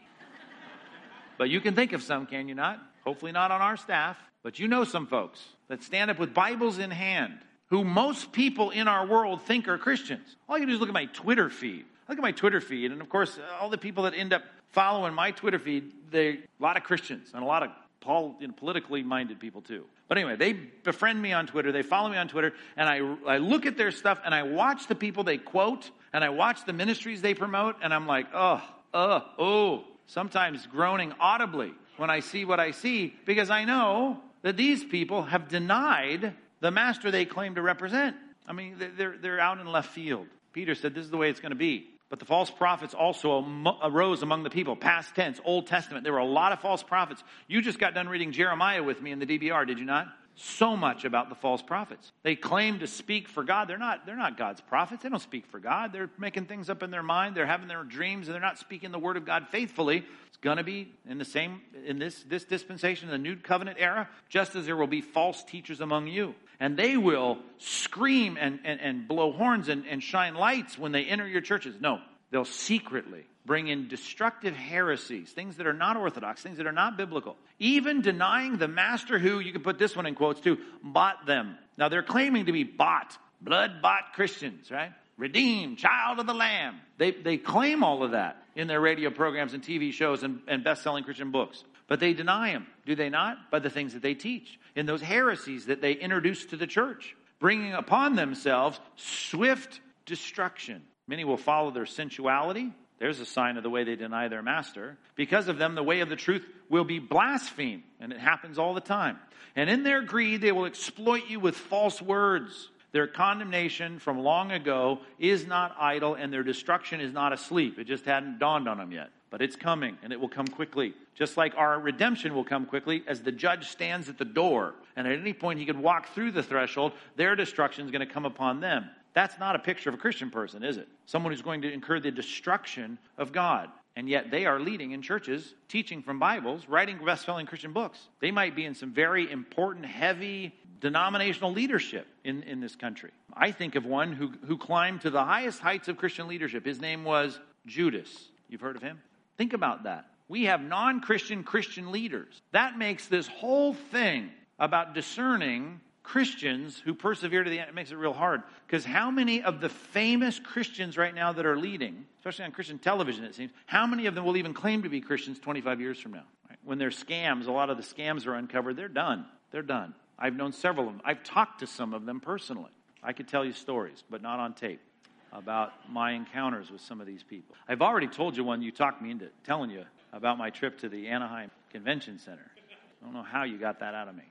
But you can think of some, can you not? Hopefully not on our staff. But you know some folks that stand up with Bibles in hand who most people in our world think are Christians. All you do is look at my Twitter feed. Look at my Twitter feed, and of course, all the people that end up following my Twitter feed, they're a lot of Christians and a lot of Paul, you know, politically minded people too. But anyway, they befriend me on Twitter, they follow me on Twitter, and I, I look at their stuff and I watch the people they quote and I watch the ministries they promote, and I'm like, oh, oh, oh, sometimes groaning audibly when I see what I see because I know that these people have denied the master they claim to represent. I mean, they're, they're out in left field. Peter said, This is the way it's going to be. But the false prophets also arose among the people. Past tense, Old Testament. There were a lot of false prophets. You just got done reading Jeremiah with me in the DBR, did you not? So much about the false prophets. They claim to speak for God. They're not, they're not God's prophets. They don't speak for God. They're making things up in their mind. They're having their dreams and they're not speaking the word of God faithfully. It's going to be in the same, in this, this dispensation, the new covenant era, just as there will be false teachers among you and they will scream and, and, and blow horns and, and shine lights when they enter your churches. No, they'll secretly bring in destructive heresies, things that are not orthodox, things that are not biblical. Even denying the master who, you can put this one in quotes too, bought them. Now they're claiming to be bought, blood bought Christians, right? Redeemed, child of the Lamb. They, they claim all of that in their radio programs and TV shows and, and best selling Christian books. But they deny him, do they not? By the things that they teach, in those heresies that they introduce to the church, bringing upon themselves swift destruction. Many will follow their sensuality. There's a sign of the way they deny their master. Because of them, the way of the truth will be blasphemed, and it happens all the time. And in their greed, they will exploit you with false words Their condemnation from long ago is not idle, and their destruction is not asleep. It just hadn't dawned on them yet. But it's coming, and it will come quickly. Just like our redemption will come quickly as the judge stands at the door, and at any point he could walk through the threshold, their destruction is going to come upon them. That's not a picture of a Christian person, is it? Someone who's going to incur the destruction of God. And yet they are leading in churches, teaching from Bibles, writing best selling Christian books. They might be in some very important, heavy denominational leadership in, in this country. I think of one who, who climbed to the highest heights of Christian leadership. His name was Judas. You've heard of him? Think about that. We have non Christian Christian leaders. That makes this whole thing about discerning Christians who persevere to the end, it makes it real hard. Because how many of the famous Christians right now that are leading, especially on Christian television, it seems, how many of them will even claim to be Christians 25 years from now? Right? When their scams, a lot of the scams are uncovered, they're done. They're done. I've known several of them. I've talked to some of them personally. I could tell you stories, but not on tape, about my encounters with some of these people. I've already told you one you talked me into telling you about my trip to the Anaheim Convention Center. I don't know how you got that out of me.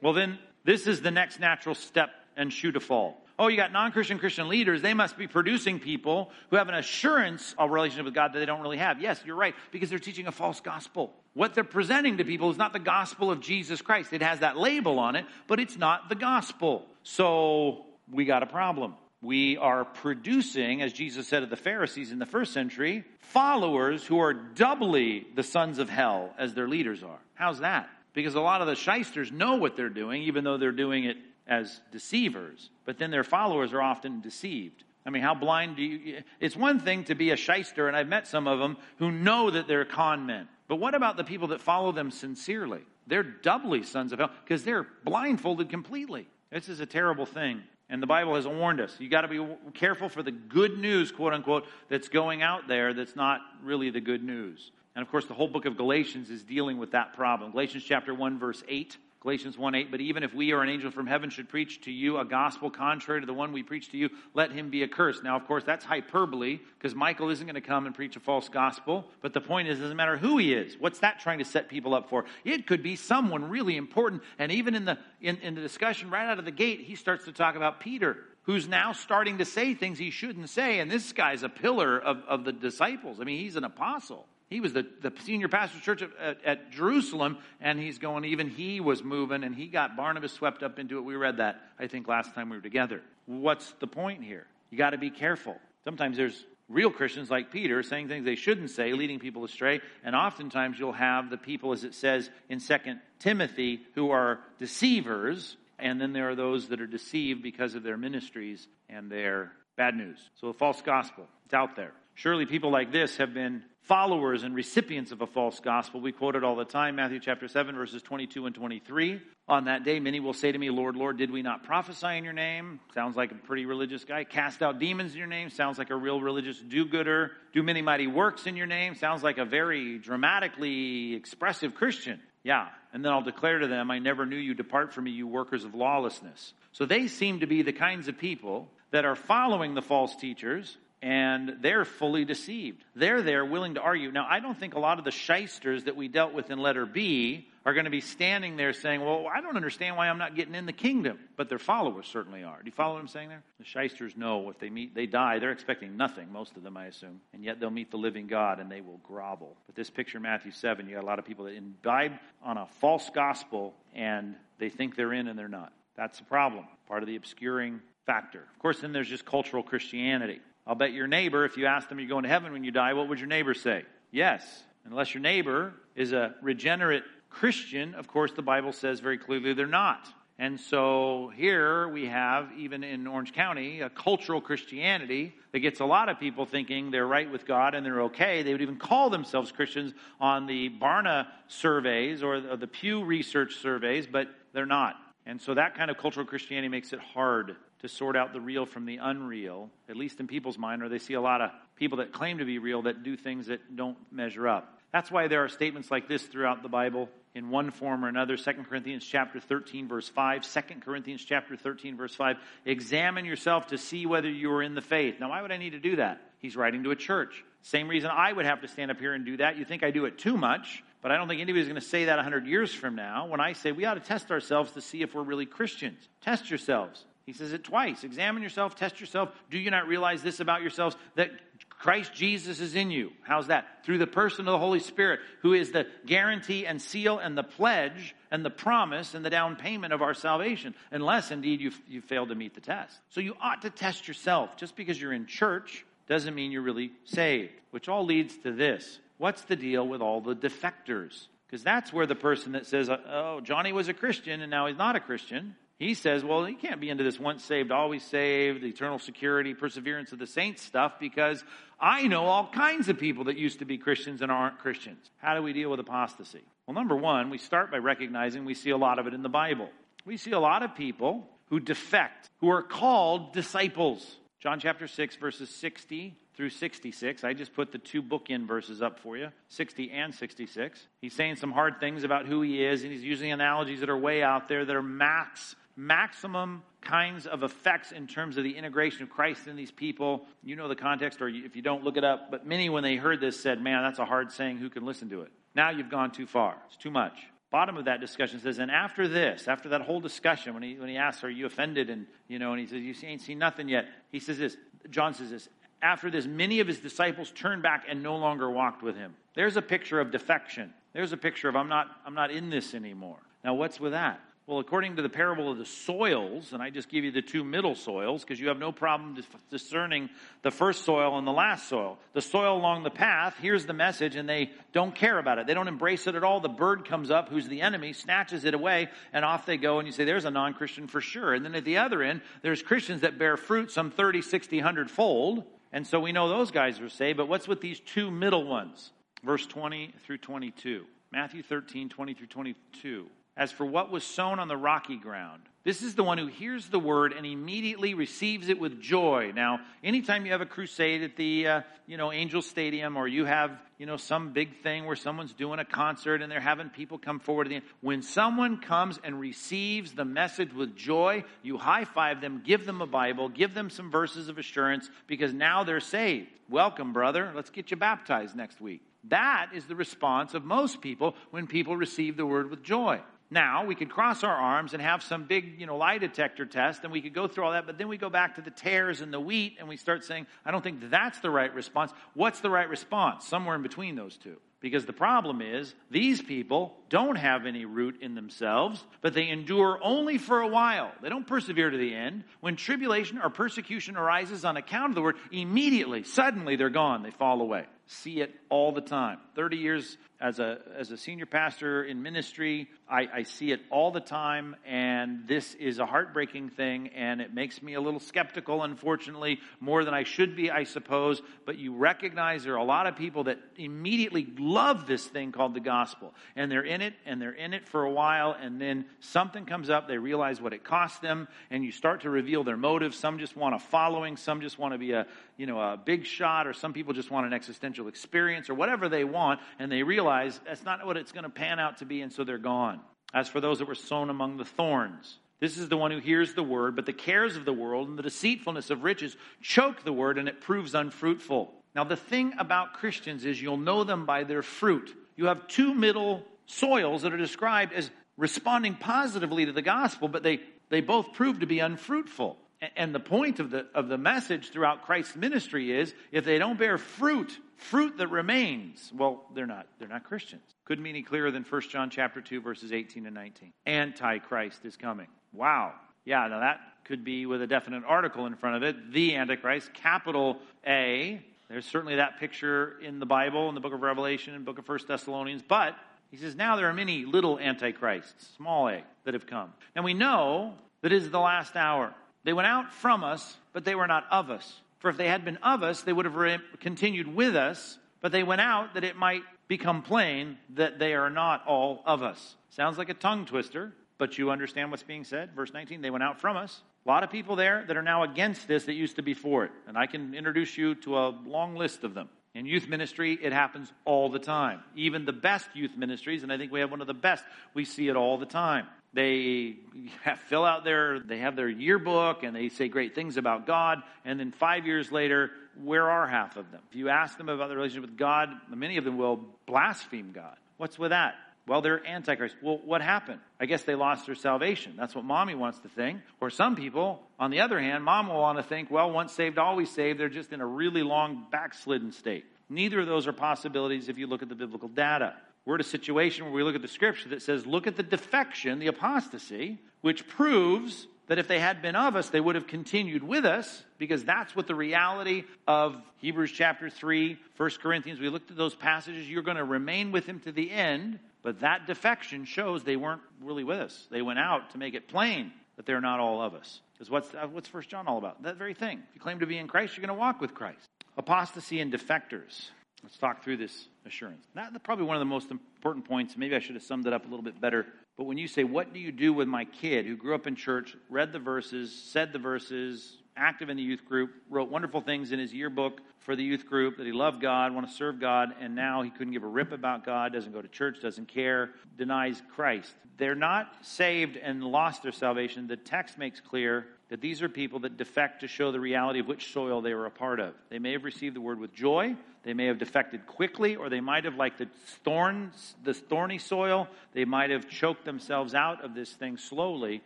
Well, then this is the next natural step and shoe to fall. Oh, you got non Christian Christian leaders. They must be producing people who have an assurance of relationship with God that they don't really have. Yes, you're right, because they're teaching a false gospel. What they're presenting to people is not the gospel of Jesus Christ. It has that label on it, but it's not the gospel. So we got a problem. We are producing, as Jesus said of the Pharisees in the first century, followers who are doubly the sons of hell as their leaders are. How's that? because a lot of the shysters know what they're doing, even though they're doing it as deceivers. But then their followers are often deceived. I mean, how blind do you? It's one thing to be a shyster, and I've met some of them who know that they're con men. But what about the people that follow them sincerely? They're doubly sons of hell because they're blindfolded completely. This is a terrible thing. And the Bible has warned us. You got to be careful for the good news, quote unquote, that's going out there that's not really the good news. And of course, the whole book of Galatians is dealing with that problem. Galatians chapter 1, verse 8. Galatians 1 8, but even if we or an angel from heaven should preach to you a gospel contrary to the one we preach to you, let him be accursed. Now, of course, that's hyperbole because Michael isn't going to come and preach a false gospel. But the point is, it doesn't matter who he is. What's that trying to set people up for? It could be someone really important. And even in the, in, in the discussion right out of the gate, he starts to talk about Peter who's now starting to say things he shouldn't say. And this guy's a pillar of, of the disciples. I mean, he's an apostle. He was the, the senior pastor of church at, at, at, Jerusalem, and he's going, even he was moving, and he got Barnabas swept up into it. We read that, I think, last time we were together. What's the point here? You got to be careful. Sometimes there's real Christians like Peter saying things they shouldn't say, leading people astray, and oftentimes you'll have the people, as it says in Second Timothy, who are deceivers, and then there are those that are deceived because of their ministries and their bad news. So a false gospel, it's out there. Surely people like this have been followers and recipients of a false gospel. We quote it all the time, Matthew chapter 7, verses 22 and 23. On that day, many will say to me, Lord, Lord, did we not prophesy in your name? Sounds like a pretty religious guy. Cast out demons in your name? Sounds like a real religious do gooder. Do many mighty works in your name? Sounds like a very dramatically expressive Christian. Yeah. And then I'll declare to them, I never knew you. Depart from me, you workers of lawlessness. So they seem to be the kinds of people that are following the false teachers and they're fully deceived. They're there willing to argue. Now, I don't think a lot of the shysters that we dealt with in letter B are going to be standing there saying, Well, I don't understand why I'm not getting in the kingdom. But their followers certainly are. Do you follow what I'm saying there? The shysters know if they meet, they die. They're expecting nothing, most of them, I assume. And yet they'll meet the living God and they will grovel. But this picture, Matthew 7, you got a lot of people that imbibe on a false gospel and they think they're in and they're not. That's the problem, part of the obscuring factor. Of course, then there's just cultural Christianity. I'll bet your neighbor, if you ask them, you're going to heaven when you die, what would your neighbor say? Yes. Unless your neighbor is a regenerate Christian, of course, the Bible says very clearly they're not. And so here we have, even in Orange County, a cultural Christianity that gets a lot of people thinking they're right with God and they're okay. They would even call themselves Christians on the Barna surveys or the Pew Research surveys, but they're not. And so that kind of cultural Christianity makes it hard to sort out the real from the unreal, at least in people's mind, or they see a lot of people that claim to be real that do things that don't measure up. That's why there are statements like this throughout the Bible in one form or another. 2 Corinthians chapter 13 verse 5, 2 Corinthians chapter 13 verse 5, examine yourself to see whether you are in the faith. Now why would I need to do that? He's writing to a church. Same reason I would have to stand up here and do that. You think I do it too much, but I don't think anybody's going to say that 100 years from now when I say we ought to test ourselves to see if we're really Christians. Test yourselves. He says it twice. Examine yourself, test yourself. Do you not realize this about yourselves? That Christ Jesus is in you. How's that? Through the person of the Holy Spirit, who is the guarantee and seal and the pledge and the promise and the down payment of our salvation, unless indeed you, you fail to meet the test. So you ought to test yourself. Just because you're in church doesn't mean you're really saved, which all leads to this. What's the deal with all the defectors? Because that's where the person that says, uh, oh, Johnny was a Christian and now he's not a Christian, he says, well, you can't be into this once saved, always saved, eternal security, perseverance of the saints stuff because I know all kinds of people that used to be Christians and aren't Christians. How do we deal with apostasy? Well, number one, we start by recognizing we see a lot of it in the Bible. We see a lot of people who defect, who are called disciples. John chapter 6, verses 60 through 66. I just put the two bookend verses up for you 60 and 66. He's saying some hard things about who he is, and he's using analogies that are way out there that are max maximum kinds of effects in terms of the integration of Christ in these people. You know the context, or if you don't, look it up. But many, when they heard this, said, Man, that's a hard saying. Who can listen to it? Now you've gone too far. It's too much. Bottom of that discussion says, and after this, after that whole discussion, when he, when he asks, Are you offended? And, you know, and he says, You ain't seen nothing yet. He says this, John says this, after this, many of his disciples turned back and no longer walked with him. There's a picture of defection. There's a picture of I'm not, I'm not in this anymore. Now, what's with that? Well, according to the parable of the soils, and I just give you the two middle soils because you have no problem discerning the first soil and the last soil. The soil along the path hears the message and they don't care about it. They don't embrace it at all. The bird comes up, who's the enemy, snatches it away, and off they go. And you say, there's a non Christian for sure. And then at the other end, there's Christians that bear fruit some 30, 60, 100 fold. And so we know those guys are saved. But what's with these two middle ones? Verse 20 through 22. Matthew 13, 20 through 22. As for what was sown on the rocky ground, this is the one who hears the word and immediately receives it with joy. Now, anytime you have a crusade at the, uh, you know, Angel Stadium or you have, you know, some big thing where someone's doing a concert and they're having people come forward the when someone comes and receives the message with joy, you high five them, give them a Bible, give them some verses of assurance because now they're saved. Welcome, brother. Let's get you baptized next week. That is the response of most people when people receive the word with joy. Now, we could cross our arms and have some big, you know, lie detector test and we could go through all that, but then we go back to the tares and the wheat and we start saying, I don't think that's the right response. What's the right response? Somewhere in between those two. Because the problem is, these people don't have any root in themselves, but they endure only for a while. They don't persevere to the end. When tribulation or persecution arises on account of the word, immediately, suddenly they're gone. They fall away. See it all the time. 30 years as a, as a senior pastor in ministry, I, I see it all the time, and this is a heartbreaking thing, and it makes me a little skeptical, unfortunately, more than I should be, I suppose. But you recognize there are a lot of people that immediately love this thing called the gospel, and they're in it, and they're in it for a while, and then something comes up, they realize what it costs them, and you start to reveal their motives. Some just want a following, some just want to be a, you know, a big shot, or some people just want an existential experience, or whatever they want, and they realize realize that's not what it's going to pan out to be, and so they're gone. As for those that were sown among the thorns, this is the one who hears the word, but the cares of the world and the deceitfulness of riches choke the word, and it proves unfruitful. Now, the thing about Christians is you'll know them by their fruit. You have two middle soils that are described as responding positively to the gospel, but they, they both prove to be unfruitful. And the point of the, of the message throughout Christ's ministry is if they don't bear fruit, fruit that remains, well, they're not, they're not Christians. Couldn't be any clearer than 1 John chapter 2, verses 18 and 19. Antichrist is coming. Wow. Yeah, now that could be with a definite article in front of it. The Antichrist, capital A. There's certainly that picture in the Bible, in the book of Revelation, and book of 1 Thessalonians. But he says now there are many little antichrists, small a, that have come. And we know that is the last hour. They went out from us, but they were not of us. For if they had been of us, they would have re- continued with us, but they went out that it might become plain that they are not all of us. Sounds like a tongue twister, but you understand what's being said. Verse 19, they went out from us. A lot of people there that are now against this that used to be for it. And I can introduce you to a long list of them. In youth ministry, it happens all the time. Even the best youth ministries, and I think we have one of the best, we see it all the time. They have, fill out their, they have their yearbook and they say great things about God. And then five years later, where are half of them? If you ask them about their relationship with God, many of them will blaspheme God. What's with that? Well, they're antichrist. Well, what happened? I guess they lost their salvation. That's what mommy wants to think. Or some people, on the other hand, mom will want to think, well, once saved, always saved. They're just in a really long backslidden state. Neither of those are possibilities if you look at the biblical data. We're at a situation where we look at the scripture that says, look at the defection, the apostasy, which proves that if they had been of us, they would have continued with us because that's what the reality of Hebrews chapter 3, 1 Corinthians, we looked at those passages. You're going to remain with him to the end, but that defection shows they weren't really with us. They went out to make it plain that they're not all of us. Because what's, uh, what's 1 John all about? That very thing. If you claim to be in Christ, you're going to walk with Christ. Apostasy and defectors. Let's talk through this assurance. That's probably one of the most important points. Maybe I should have summed it up a little bit better. But when you say, What do you do with my kid who grew up in church, read the verses, said the verses, active in the youth group, wrote wonderful things in his yearbook for the youth group that he loved God, want to serve God, and now he couldn't give a rip about God, doesn't go to church, doesn't care, denies Christ. They're not saved and lost their salvation. The text makes clear that these are people that defect to show the reality of which soil they were a part of. They may have received the word with joy, they may have defected quickly, or they might have, like the thorns, the thorny soil, they might have choked themselves out of this thing slowly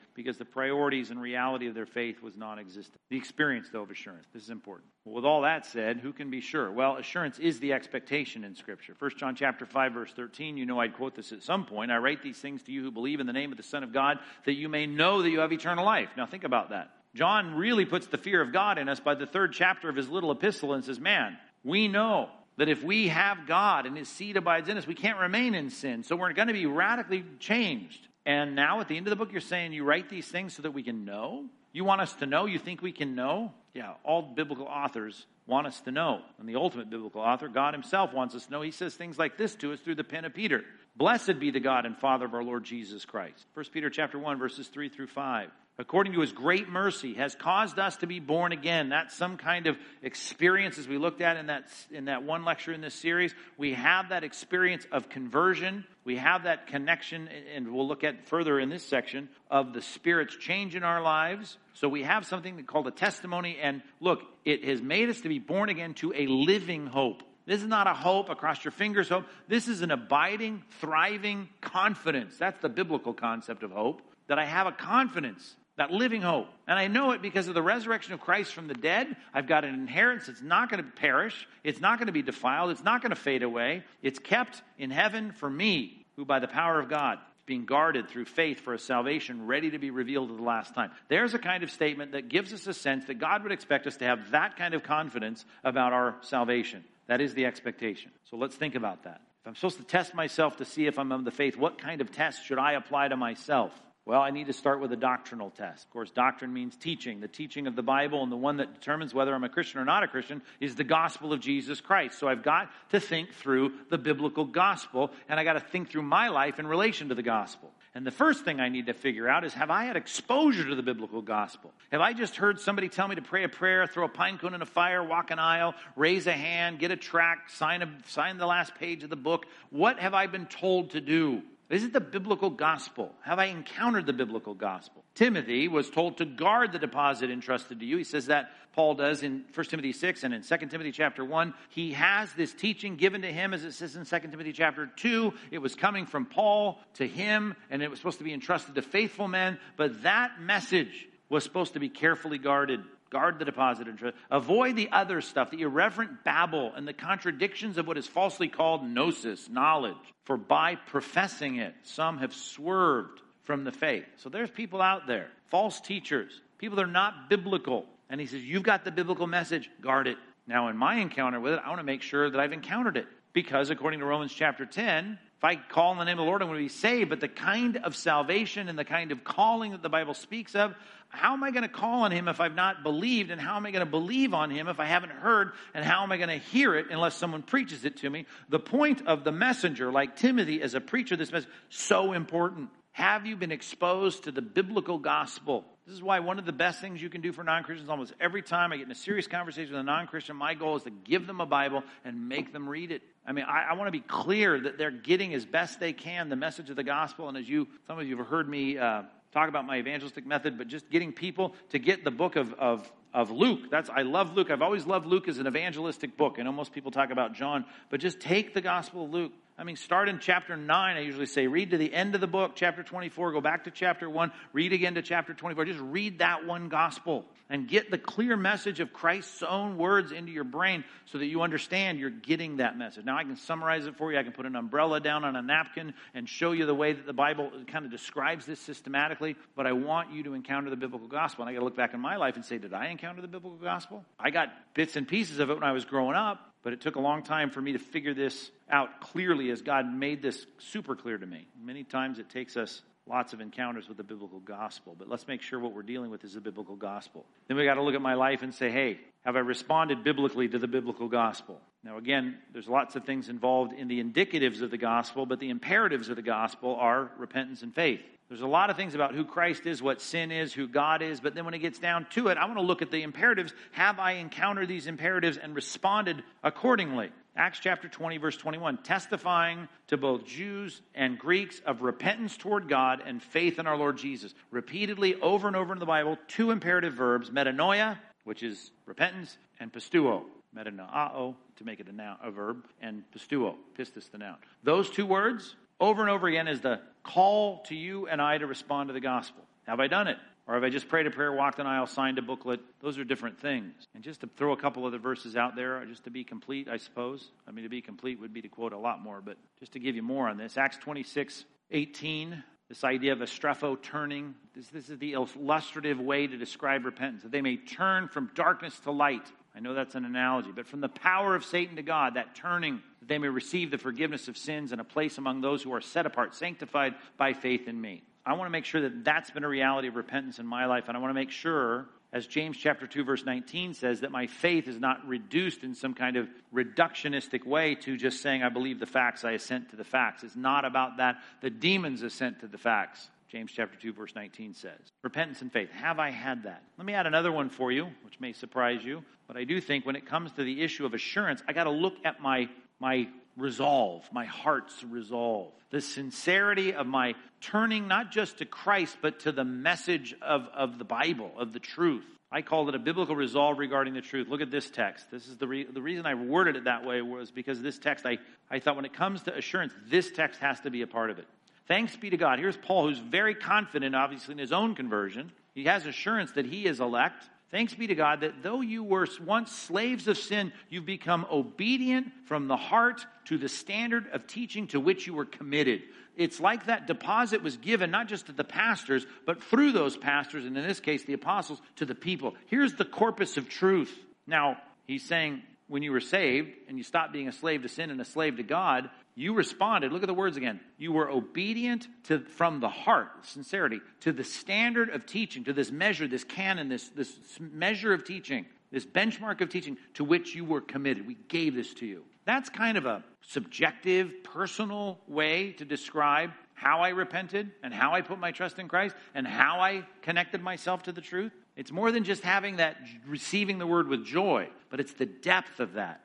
because the priorities and reality of their faith was non existent. The experience, though, of assurance. This is important. Well, with all that said, who can be sure? Well, assurance is the expectation in Scripture. 1 John chapter 5, verse 13, you know I'd quote this at some point. I write these things to you who believe in the name of the Son of God, that you may know that you have eternal life. Now think about that. John really puts the fear of God in us by the third chapter of his little epistle and says, Man, we know that if we have God and his seed abides in us, we can't remain in sin. So we're going to be radically changed. And now at the end of the book, you're saying you write these things so that we can know? You want us to know? You think we can know? Yeah, all biblical authors want us to know. And the ultimate biblical author, God himself, wants us to know. He says things like this to us through the pen of Peter. Blessed be the God and Father of our Lord Jesus Christ. 1 Peter chapter 1, verses 3 through 5 according to his great mercy, has caused us to be born again. That's some kind of experience, as we looked at in that, in that one lecture in this series. We have that experience of conversion. We have that connection, and we'll look at further in this section, of the Spirit's change in our lives. So we have something called a testimony, and look, it has made us to be born again to a living hope. This is not a hope, across your fingers hope. This is an abiding, thriving confidence. That's the biblical concept of hope. That I have a confidence that living hope. And I know it because of the resurrection of Christ from the dead. I've got an inheritance. It's not going to perish. It's not going to be defiled. It's not going to fade away. It's kept in heaven for me, who by the power of God being guarded through faith for a salvation ready to be revealed at the last time. There's a kind of statement that gives us a sense that God would expect us to have that kind of confidence about our salvation. That is the expectation. So let's think about that. If I'm supposed to test myself to see if I'm of the faith, what kind of test should I apply to myself? Well, I need to start with a doctrinal test. Of course, doctrine means teaching. The teaching of the Bible and the one that determines whether I'm a Christian or not a Christian is the gospel of Jesus Christ. So I've got to think through the biblical gospel and I got to think through my life in relation to the gospel. And the first thing I need to figure out is have I had exposure to the biblical gospel? Have I just heard somebody tell me to pray a prayer, throw a pine cone in a fire, walk an aisle, raise a hand, get a tract, sign, a, sign the last page of the book? What have I been told to do? Is it the biblical gospel? Have I encountered the biblical gospel? Timothy was told to guard the deposit entrusted to you. He says that Paul does in 1 Timothy 6 and in 2 Timothy chapter 1. He has this teaching given to him as it says in 2 Timothy chapter 2. It was coming from Paul to him and it was supposed to be entrusted to faithful men, but that message was supposed to be carefully guarded. Guard the deposit interest. Avoid the other stuff, the irreverent babble and the contradictions of what is falsely called gnosis, knowledge. For by professing it, some have swerved from the faith. So there's people out there, false teachers, people that are not biblical. And he says, You've got the biblical message, guard it. Now, in my encounter with it, I want to make sure that I've encountered it. Because according to Romans chapter 10, if I call on the name of the Lord, I'm going to be saved. But the kind of salvation and the kind of calling that the Bible speaks of, how am I going to call on Him if I've not believed? And how am I going to believe on Him if I haven't heard? And how am I going to hear it unless someone preaches it to me? The point of the messenger, like Timothy as a preacher, this message, so important. Have you been exposed to the biblical gospel? This is why one of the best things you can do for non Christians almost every time I get in a serious conversation with a non Christian, my goal is to give them a Bible and make them read it. I mean, I, I want to be clear that they're getting as best they can the message of the gospel. And as you, some of you have heard me uh, talk about my evangelistic method, but just getting people to get the book of, of, of Luke. That's I love Luke. I've always loved Luke as an evangelistic book. Know most people talk about John, but just take the Gospel of Luke. I mean, start in chapter 9. I usually say read to the end of the book, chapter 24, go back to chapter 1, read again to chapter 24. Just read that one gospel and get the clear message of Christ's own words into your brain so that you understand you're getting that message. Now, I can summarize it for you. I can put an umbrella down on a napkin and show you the way that the Bible kind of describes this systematically, but I want you to encounter the biblical gospel. And I got to look back in my life and say, did I encounter the biblical gospel? I got bits and pieces of it when I was growing up, but it took a long time for me to figure this out clearly as God made this super clear to me. Many times it takes us lots of encounters with the biblical gospel, but let's make sure what we're dealing with is the biblical gospel. Then we got to look at my life and say, hey, have I responded biblically to the biblical gospel? Now, again, there's lots of things involved in the indicatives of the gospel, but the imperatives of the gospel are repentance and faith. There's a lot of things about who Christ is, what sin is, who God is, but then when it gets down to it, I want to look at the imperatives. Have I encountered these imperatives and responded accordingly? Acts chapter 20, verse 21, testifying to both Jews and Greeks of repentance toward God and faith in our Lord Jesus. Repeatedly, over and over in the Bible, two imperative verbs metanoia, which is repentance, and pisteuo, metanoeo, to make it a, noun, a verb, and pisteuo, pistis, the noun. Those two words, over and over again, is the call to you and I to respond to the gospel. Have I done it? Or have I just prayed a prayer, walked an aisle, signed a booklet? Those are different things. And just to throw a couple other verses out there, just to be complete, I suppose. I mean, to be complete would be to quote a lot more, but just to give you more on this. Acts 26, 18, this idea of a strepho turning. This, this is the illustrative way to describe repentance. That they may turn from darkness to light. I know that's an analogy, but from the power of Satan to God, that turning, that they may receive the forgiveness of sins and a place among those who are set apart, sanctified by faith in me. I want to make sure that that's been a reality of repentance in my life. And I want to make sure, as James chapter 2 verse 19 says, that my faith is not reduced in some kind of reductionistic way to just saying, I believe the facts, I assent to the facts. It's not about that. The demons assent to the facts. James chapter 2 verse 19 says. Repentance and faith. Have I had that? Let me add another one for you, which may surprise you, but I do think when it comes to the issue of assurance, I got to look at my my resolve, my heart's resolve, the sincerity of my turning not just to Christ, but to the message of, of the Bible, of the truth. I called it a biblical resolve regarding the truth. Look at this text. This is the, re- the reason I worded it that way was because this text, I, I thought when it comes to assurance, this text has to be a part of it. Thanks be to God. Here's Paul, who's very confident, obviously, in his own conversion. He has assurance that he is elect. Thanks be to God that though you were once slaves of sin, you've become obedient from the heart to the standard of teaching to which you were committed. It's like that deposit was given not just to the pastors, but through those pastors, and in this case, the apostles, to the people. Here's the corpus of truth. Now, he's saying when you were saved and you stopped being a slave to sin and a slave to God, you responded. Look at the words again. You were obedient to, from the heart, sincerity, to the standard of teaching, to this measure, this canon, this, this measure of teaching, this benchmark of teaching to which you were committed. We gave this to you. That's kind of a subjective, personal way to describe how I repented and how I put my trust in Christ and how I connected myself to the truth. It's more than just having that, receiving the word with joy, but it's the depth of that.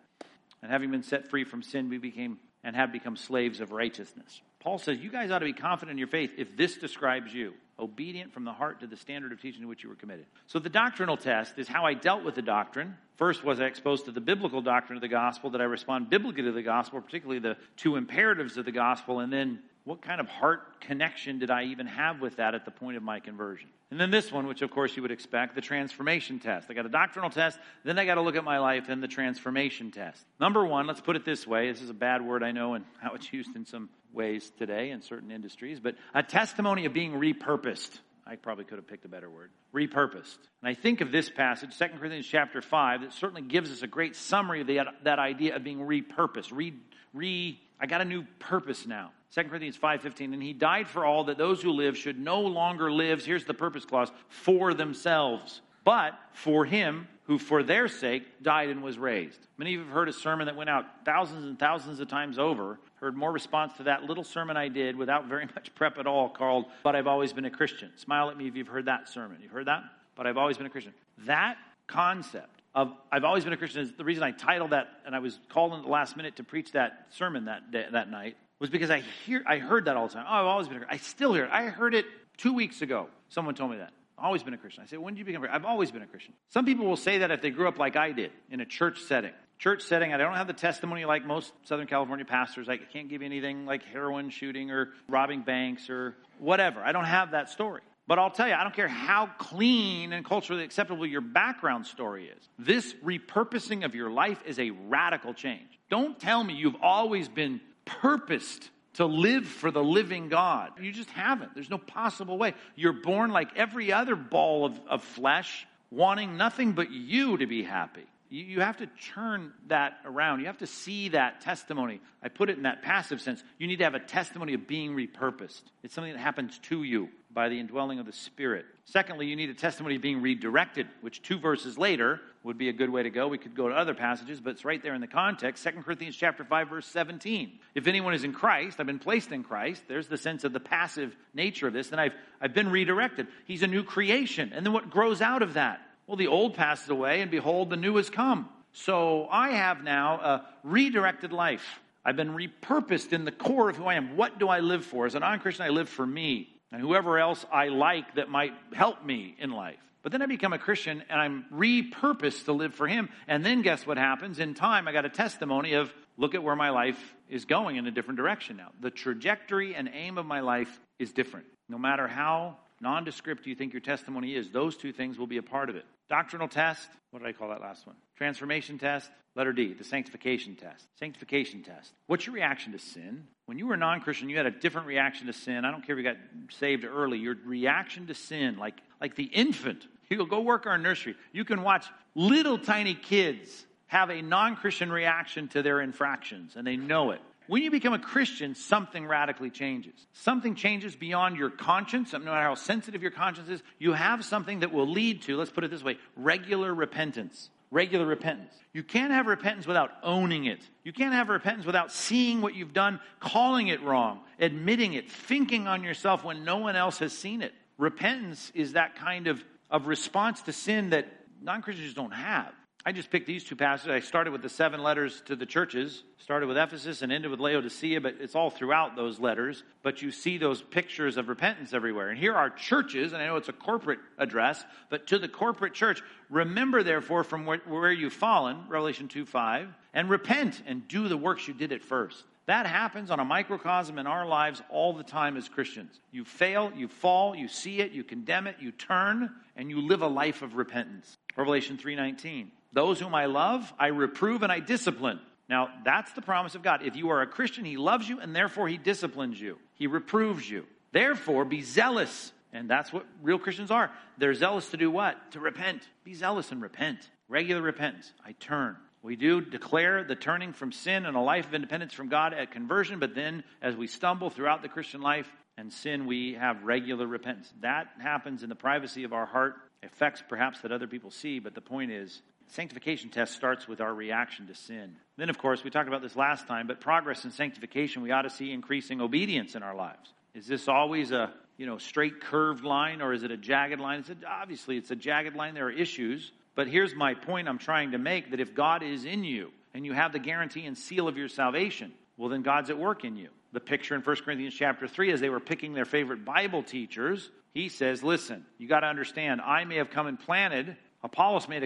And having been set free from sin, we became and have become slaves of righteousness. Paul says, You guys ought to be confident in your faith if this describes you obedient from the heart to the standard of teaching to which you were committed. So, the doctrinal test is how I dealt with the doctrine. First, was I exposed to the biblical doctrine of the gospel? Did I respond biblically to the gospel, particularly the two imperatives of the gospel? And then, what kind of heart connection did I even have with that at the point of my conversion? And then this one, which of course you would expect, the transformation test. I got a doctrinal test, then I got to look at my life, then the transformation test. Number one, let's put it this way. This is a bad word, I know, and how it's used in some ways today in certain industries, but a testimony of being repurposed. I probably could have picked a better word. Repurposed. And I think of this passage, 2 Corinthians chapter 5, that certainly gives us a great summary of the, that idea of being repurposed, re, re I got a new purpose now. 2 Corinthians 5:15 and he died for all that those who live should no longer live here's the purpose clause for themselves but for him who for their sake died and was raised. Many of you have heard a sermon that went out thousands and thousands of times over. Heard more response to that little sermon I did without very much prep at all called But I've Always Been a Christian. Smile at me if you've heard that sermon. You've heard that? But I've always been a Christian. That concept of I've always been a Christian is the reason I titled that and I was called in the last minute to preach that sermon that day, that night was because I hear I heard that all the time. Oh, I've always been a Christian. I still hear it. I heard it two weeks ago. Someone told me that. I've always been a Christian. I said, when did you become a Christian? I've always been a Christian. Some people will say that if they grew up like I did in a church setting. church setting. I don't have the testimony like most Southern California pastors. I can't give you anything like heroin shooting or robbing banks or whatever. I don't have that story. But I'll tell you, I don't care how clean and culturally acceptable your background story is. This repurposing of your life is a radical change. Don't tell me you've always been purposed to live for the living God. You just haven't. There's no possible way. You're born like every other ball of, of flesh, wanting nothing but you to be happy. You, you have to turn that around. You have to see that testimony. I put it in that passive sense. You need to have a testimony of being repurposed. It's something that happens to you by the indwelling of the Spirit. Secondly, you need a testimony of being redirected, which two verses later would be a good way to go. We could go to other passages, but it's right there in the context. 2 Corinthians chapter 5, verse 17. If anyone is in Christ, I've been placed in Christ, there's the sense of the passive nature of this, then I've, I've been redirected. He's a new creation. And then what grows out of that? Well, the old passes away, and behold, the new has come. So I have now a redirected life. I've been repurposed in the core of who I am. What do I live for? As a non Christian, I live for me and whoever else I like that might help me in life. But then I become a Christian and I'm repurposed to live for Him. And then guess what happens? In time, I got a testimony of look at where my life is going in a different direction now. The trajectory and aim of my life is different. No matter how nondescript you think your testimony is, those two things will be a part of it. Doctrinal test, what did I call that last one? Transformation test, letter D, the sanctification test. Sanctification test. What's your reaction to sin? When you were non Christian, you had a different reaction to sin. I don't care if you got saved early. Your reaction to sin, like, like the infant, you go work our nursery. You can watch little tiny kids have a non Christian reaction to their infractions, and they know it. When you become a Christian, something radically changes. Something changes beyond your conscience, no matter how sensitive your conscience is. You have something that will lead to, let's put it this way, regular repentance. Regular repentance. You can't have repentance without owning it. You can't have repentance without seeing what you've done, calling it wrong, admitting it, thinking on yourself when no one else has seen it. Repentance is that kind of, of response to sin that non Christians don't have. I just picked these two passages. I started with the seven letters to the churches, started with Ephesus and ended with Laodicea, but it's all throughout those letters. But you see those pictures of repentance everywhere. And here are churches, and I know it's a corporate address, but to the corporate church, remember therefore from where, where you've fallen, Revelation 2 5, and repent and do the works you did at first. That happens on a microcosm in our lives all the time as Christians. You fail, you fall, you see it, you condemn it, you turn, and you live a life of repentance. Revelation 3:19. Those whom I love, I reprove and I discipline. Now, that's the promise of God. If you are a Christian, He loves you and therefore He disciplines you. He reproves you. Therefore, be zealous. And that's what real Christians are. They're zealous to do what? To repent. Be zealous and repent. Regular repentance. I turn. We do declare the turning from sin and a life of independence from God at conversion, but then as we stumble throughout the Christian life and sin, we have regular repentance. That happens in the privacy of our heart, effects perhaps that other people see, but the point is sanctification test starts with our reaction to sin. Then, of course, we talked about this last time, but progress in sanctification, we ought to see increasing obedience in our lives. Is this always a you know straight curved line or is it a jagged line? It's a, obviously it's a jagged line. There are issues, but here's my point I'm trying to make: that if God is in you and you have the guarantee and seal of your salvation, well, then God's at work in you. The picture in 1 Corinthians chapter 3, as they were picking their favorite Bible teachers, he says, Listen, you got to understand, I may have come and planted, Apollos may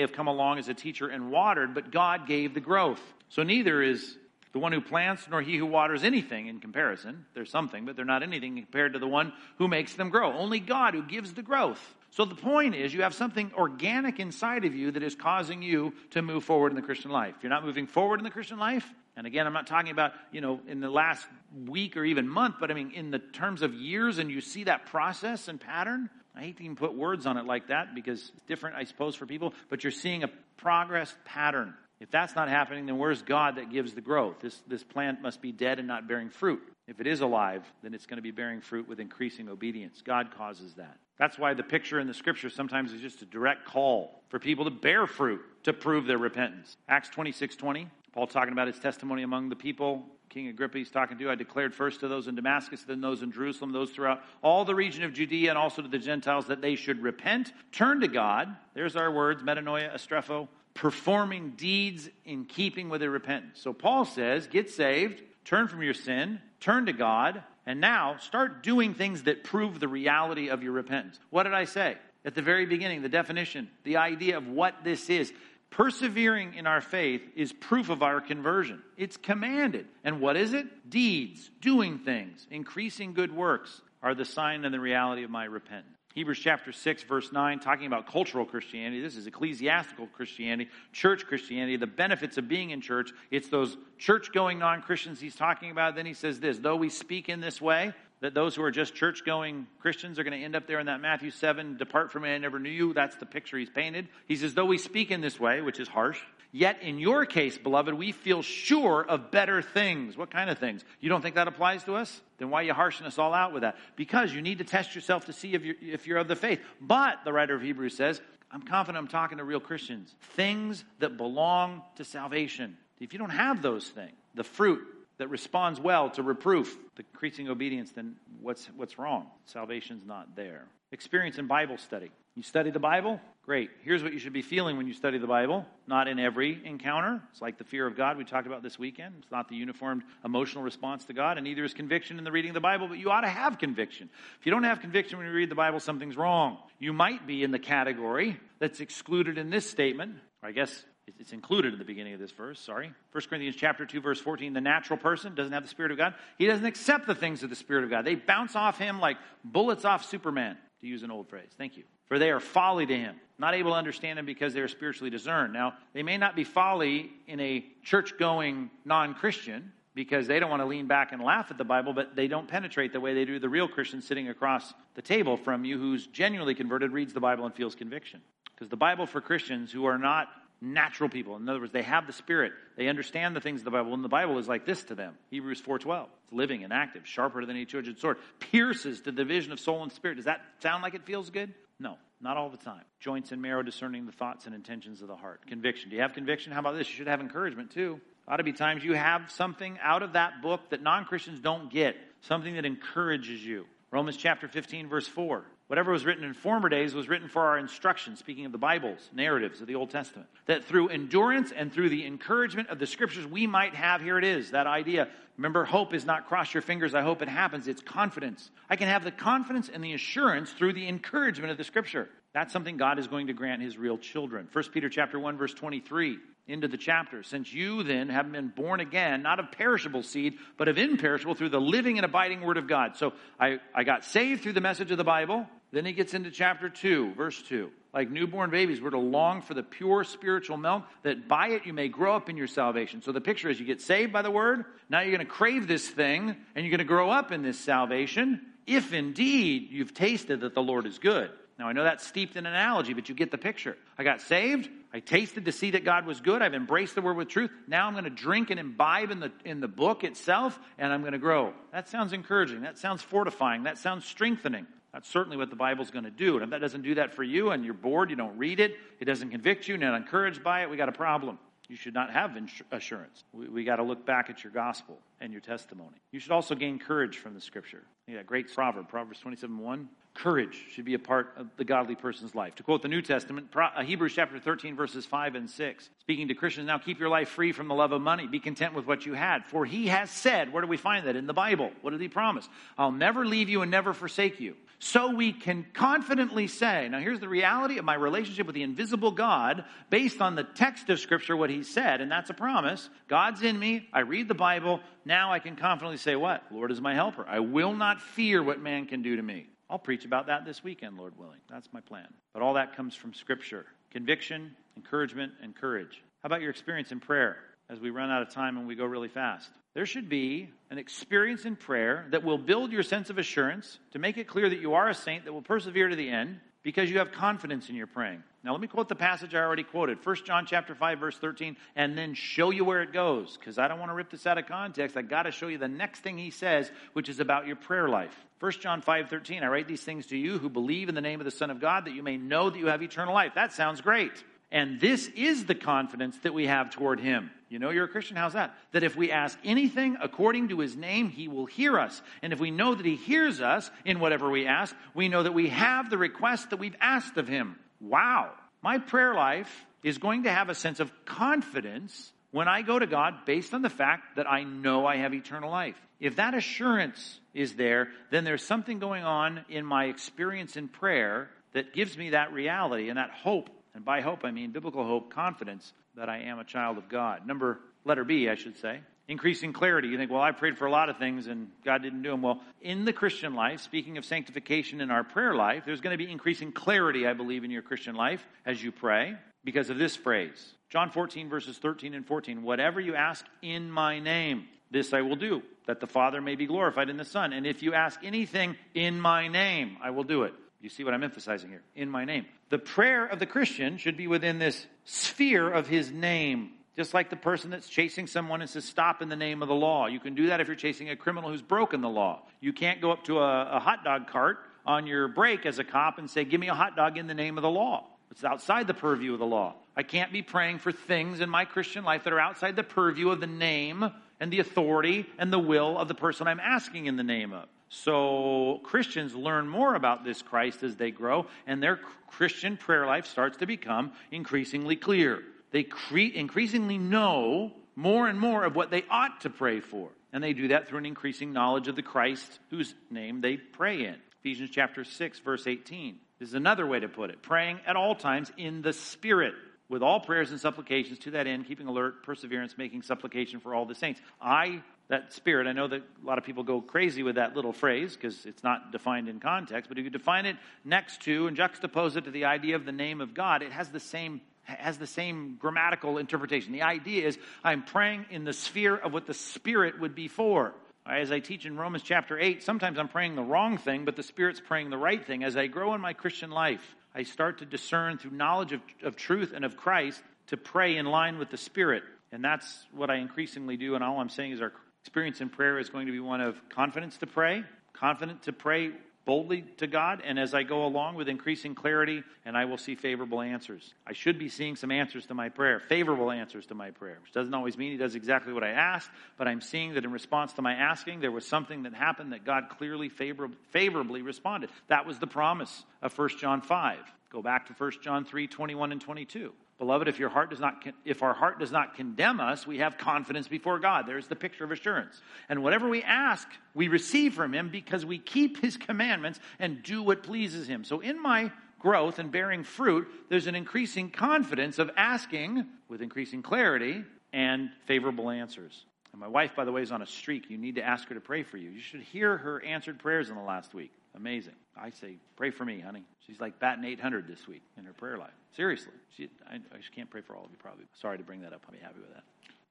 have, come along as a teacher and watered, but God gave the growth. So neither is the one who plants nor he who waters anything in comparison. They're something, but they're not anything compared to the one who makes them grow. Only God who gives the growth. So the point is, you have something organic inside of you that is causing you to move forward in the Christian life. If you're not moving forward in the Christian life, and again, I'm not talking about, you know, in the last week or even month, but I mean in the terms of years, and you see that process and pattern, I hate to even put words on it like that because it's different, I suppose, for people, but you're seeing a progress pattern. If that's not happening, then where's God that gives the growth? This, this plant must be dead and not bearing fruit. If it is alive, then it's going to be bearing fruit with increasing obedience. God causes that. That's why the picture in the scripture sometimes is just a direct call for people to bear fruit to prove their repentance. Acts 26 20, Paul talking about his testimony among the people King Agrippa he's talking to, I declared first to those in Damascus, then those in Jerusalem, those throughout all the region of Judea, and also to the Gentiles, that they should repent, turn to God. There's our words, metanoia, astrepho, performing deeds in keeping with their repentance. So Paul says, get saved, turn from your sin, turn to God, and now start doing things that prove the reality of your repentance. What did I say? At the very beginning, the definition, the idea of what this is Persevering in our faith is proof of our conversion. It's commanded. And what is it? Deeds, doing things, increasing good works are the sign and the reality of my repentance. Hebrews chapter 6, verse 9, talking about cultural Christianity. This is ecclesiastical Christianity, church Christianity, the benefits of being in church. It's those church going non Christians he's talking about. Then he says this though we speak in this way, that those who are just church going Christians are going to end up there in that Matthew 7, depart from me, I never knew you. That's the picture he's painted. He says, though we speak in this way, which is harsh, yet in your case, beloved, we feel sure of better things. What kind of things? You don't think that applies to us? Then why are you harshing us all out with that? Because you need to test yourself to see if you're, if you're of the faith. But, the writer of Hebrews says, I'm confident I'm talking to real Christians. Things that belong to salvation. If you don't have those things, the fruit that responds well to reproof, the increasing obedience, then what's, what's wrong? Salvation's not there. Experience in Bible study. You study the Bible? Great. Here's what you should be feeling when you study the Bible. Not in every encounter. It's like the fear of God we talked about this weekend. It's not the uniformed emotional response to God, and neither is conviction in the reading of the Bible, but you ought to have conviction. If you don't have conviction when you read the Bible, something's wrong. You might be in the category that's excluded in this statement. I guess it's included at the beginning of this verse, sorry. 1 Corinthians chapter 2 verse 14, the natural person doesn't have the spirit of God. He doesn't accept the things of the spirit of God. They bounce off him like bullets off Superman, to use an old phrase. Thank you. For they are folly to him, not able to understand him because they are spiritually discerned. Now, they may not be folly in a church-going non-Christian because they don't want to lean back and laugh at the Bible, but they don't penetrate the way they do the real Christian sitting across the table from you who's genuinely converted, reads the Bible, and feels conviction. Because the Bible for Christians who are not natural people. In other words, they have the Spirit. They understand the things of the Bible, and the Bible is like this to them. Hebrews 4.12. It's living and active, sharper than any two-edged sword, pierces the division of soul and spirit. Does that sound like it feels good? No, not all the time. Joints and marrow discerning the thoughts and intentions of the heart. Conviction. Do you have conviction? How about this? You should have encouragement too. Ought to be times you have something out of that book that non-Christians don't get. Something that encourages you. Romans chapter 15 verse 4. Whatever was written in former days was written for our instruction, speaking of the Bibles, narratives of the Old Testament. That through endurance and through the encouragement of the scriptures, we might have, here it is, that idea. Remember, hope is not cross your fingers, I hope it happens. It's confidence. I can have the confidence and the assurance through the encouragement of the scripture. That's something God is going to grant his real children. 1 Peter chapter 1 verse 23 into the chapter. Since you then have been born again, not of perishable seed, but of imperishable through the living and abiding word of God. So I, I got saved through the message of the Bible. Then he gets into chapter 2, verse 2. Like newborn babies, we're to long for the pure spiritual milk, that by it you may grow up in your salvation. So the picture is you get saved by the word. Now you're going to crave this thing, and you're going to grow up in this salvation, if indeed you've tasted that the Lord is good. Now, I know that's steeped in analogy, but you get the picture. I got saved. I tasted to see that God was good. I've embraced the word with truth. Now I'm going to drink and imbibe in the, in the book itself, and I'm going to grow. That sounds encouraging. That sounds fortifying. That sounds strengthening. That's certainly what the Bible's going to do. And if that doesn't do that for you and you're bored, you don't read it, it doesn't convict you, you're not encouraged by it, we got a problem. You should not have assurance. We, we got to look back at your gospel and your testimony. You should also gain courage from the scripture. Yeah, great proverb, Proverbs 27 1. Courage should be a part of the godly person's life. To quote the New Testament, uh, Hebrews chapter 13, verses 5 and 6. Speaking to Christians, now keep your life free from the love of money. Be content with what you had. For he has said, where do we find that? In the Bible. What did he promise? I'll never leave you and never forsake you. So we can confidently say, now here's the reality of my relationship with the invisible God based on the text of Scripture, what he said, and that's a promise. God's in me. I read the Bible. Now I can confidently say, what? Lord is my helper. I will not fear what man can do to me. I'll preach about that this weekend, Lord willing. That's my plan. But all that comes from Scripture conviction, encouragement, and courage. How about your experience in prayer as we run out of time and we go really fast? There should be an experience in prayer that will build your sense of assurance to make it clear that you are a saint that will persevere to the end because you have confidence in your praying. Now let me quote the passage I already quoted. 1 John chapter 5 verse 13 and then show you where it goes because I don't want to rip this out of context. I got to show you the next thing he says which is about your prayer life. 1 John 5 13 I write these things to you who believe in the name of the Son of God that you may know that you have eternal life. That sounds great. And this is the confidence that we have toward him. You know you're a Christian? How's that? That if we ask anything according to his name, he will hear us. And if we know that he hears us in whatever we ask, we know that we have the request that we've asked of him. Wow. My prayer life is going to have a sense of confidence when I go to God based on the fact that I know I have eternal life. If that assurance is there, then there's something going on in my experience in prayer that gives me that reality and that hope And by hope, I mean biblical hope, confidence that I am a child of God. Number, letter B, I should say. Increasing clarity. You think, well, I prayed for a lot of things and God didn't do them. Well, in the Christian life, speaking of sanctification in our prayer life, there's going to be increasing clarity, I believe, in your Christian life as you pray because of this phrase. John 14, verses 13 and 14. Whatever you ask in my name, this I will do, that the Father may be glorified in the Son. And if you ask anything in my name, I will do it. You see what I'm emphasizing here? In my name. The prayer of the Christian should be within this sphere of his name. Just like the person that's chasing someone and says, stop in the name of the law. You can do that if you're chasing a criminal who's broken the law. You can't go up to a, a hot dog cart on your break as a cop and say, give me a hot dog in the name of the law. It's outside the purview of the law. I can't be praying for things in my Christian life that are outside the purview of the name and the authority and the will of the person I'm asking in the name of. So Christians learn more about this Christ as they grow, and their Christian prayer life starts to become increasingly clear they cre- increasingly know more and more of what they ought to pray for. And they do that through an increasing knowledge of the Christ whose name they pray in. Ephesians chapter 6, verse 18. This is another way to put it. Praying at all times in the Spirit, with all prayers and supplications to that end, keeping alert, perseverance, making supplication for all the saints. I, that Spirit, I know that a lot of people go crazy with that little phrase because it's not defined in context, but if you define it next to and juxtapose it to the idea of the name of God, it has the same has the same grammatical interpretation. The idea is I'm praying in the sphere of what the Spirit would be for. As I teach in Romans chapter 8, sometimes I'm praying the wrong thing, but the Spirit's praying the right thing. As I grow in my Christian life, I start to discern through knowledge of, of truth and of Christ to pray in line with the Spirit. And that's what I increasingly do. And all I'm saying is our experience in prayer is going to be one of confidence to pray, confident to pray boldly to God, and as I go along with increasing clarity, and I will see favorable answers. I should be seeing some answers to my prayer, favorable answers to my prayer, which doesn't always mean He does exactly what I asked, but I'm seeing that in response to my asking, there was something that happened that God clearly favor- favorably responded. That was the promise of 1 John 5. Go back to 1 John 3 21 and 22. Beloved, if your heart does not, if our heart does not condemn us, we have confidence before God. There's the picture of assurance. And whatever we ask, we receive from Him because we keep His commandments and do what pleases Him. So in my growth and bearing fruit, there's an increasing confidence of asking with increasing clarity and favorable answers. And my wife, by the way, is on a streak. You need to ask her to pray for you. You should hear her answered prayers in the last week. Amazing. I say, pray for me, honey. She's like batting 800 this week in her prayer life. Seriously. She, I, I can't pray for all of you, probably. Sorry to bring that up. I'll be happy with that.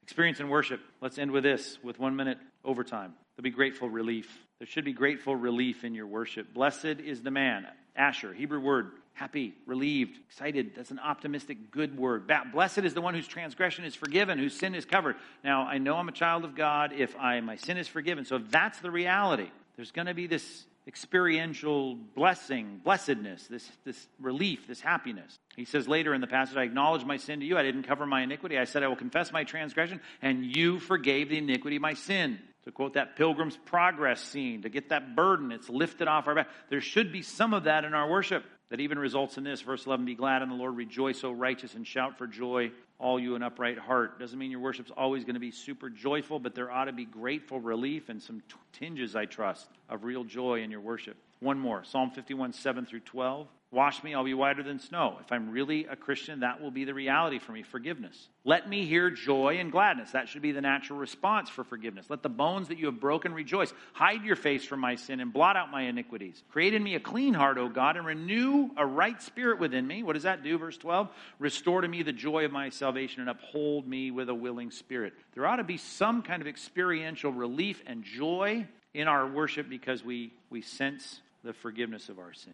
Experience in worship. Let's end with this, with one minute overtime. There'll be grateful relief. There should be grateful relief in your worship. Blessed is the man. Asher, Hebrew word, happy, relieved, excited. That's an optimistic, good word. Blessed is the one whose transgression is forgiven, whose sin is covered. Now, I know I'm a child of God if I, my sin is forgiven. So if that's the reality, there's going to be this experiential blessing, blessedness, this, this relief, this happiness. He says later in the passage, I acknowledge my sin to you. I didn't cover my iniquity. I said, I will confess my transgression, and you forgave the iniquity of my sin. To quote that Pilgrim's Progress scene, to get that burden, it's lifted off our back. There should be some of that in our worship that even results in this. Verse 11 Be glad in the Lord, rejoice, O righteous, and shout for joy, all you an upright heart. Doesn't mean your worship's always going to be super joyful, but there ought to be grateful relief and some tinges, I trust, of real joy in your worship. One more Psalm 51, 7 through 12. Wash me, I'll be whiter than snow. If I'm really a Christian, that will be the reality for me forgiveness. Let me hear joy and gladness. That should be the natural response for forgiveness. Let the bones that you have broken rejoice. Hide your face from my sin and blot out my iniquities. Create in me a clean heart, O God, and renew a right spirit within me. What does that do? Verse 12 Restore to me the joy of my salvation and uphold me with a willing spirit. There ought to be some kind of experiential relief and joy in our worship because we, we sense the forgiveness of our sin.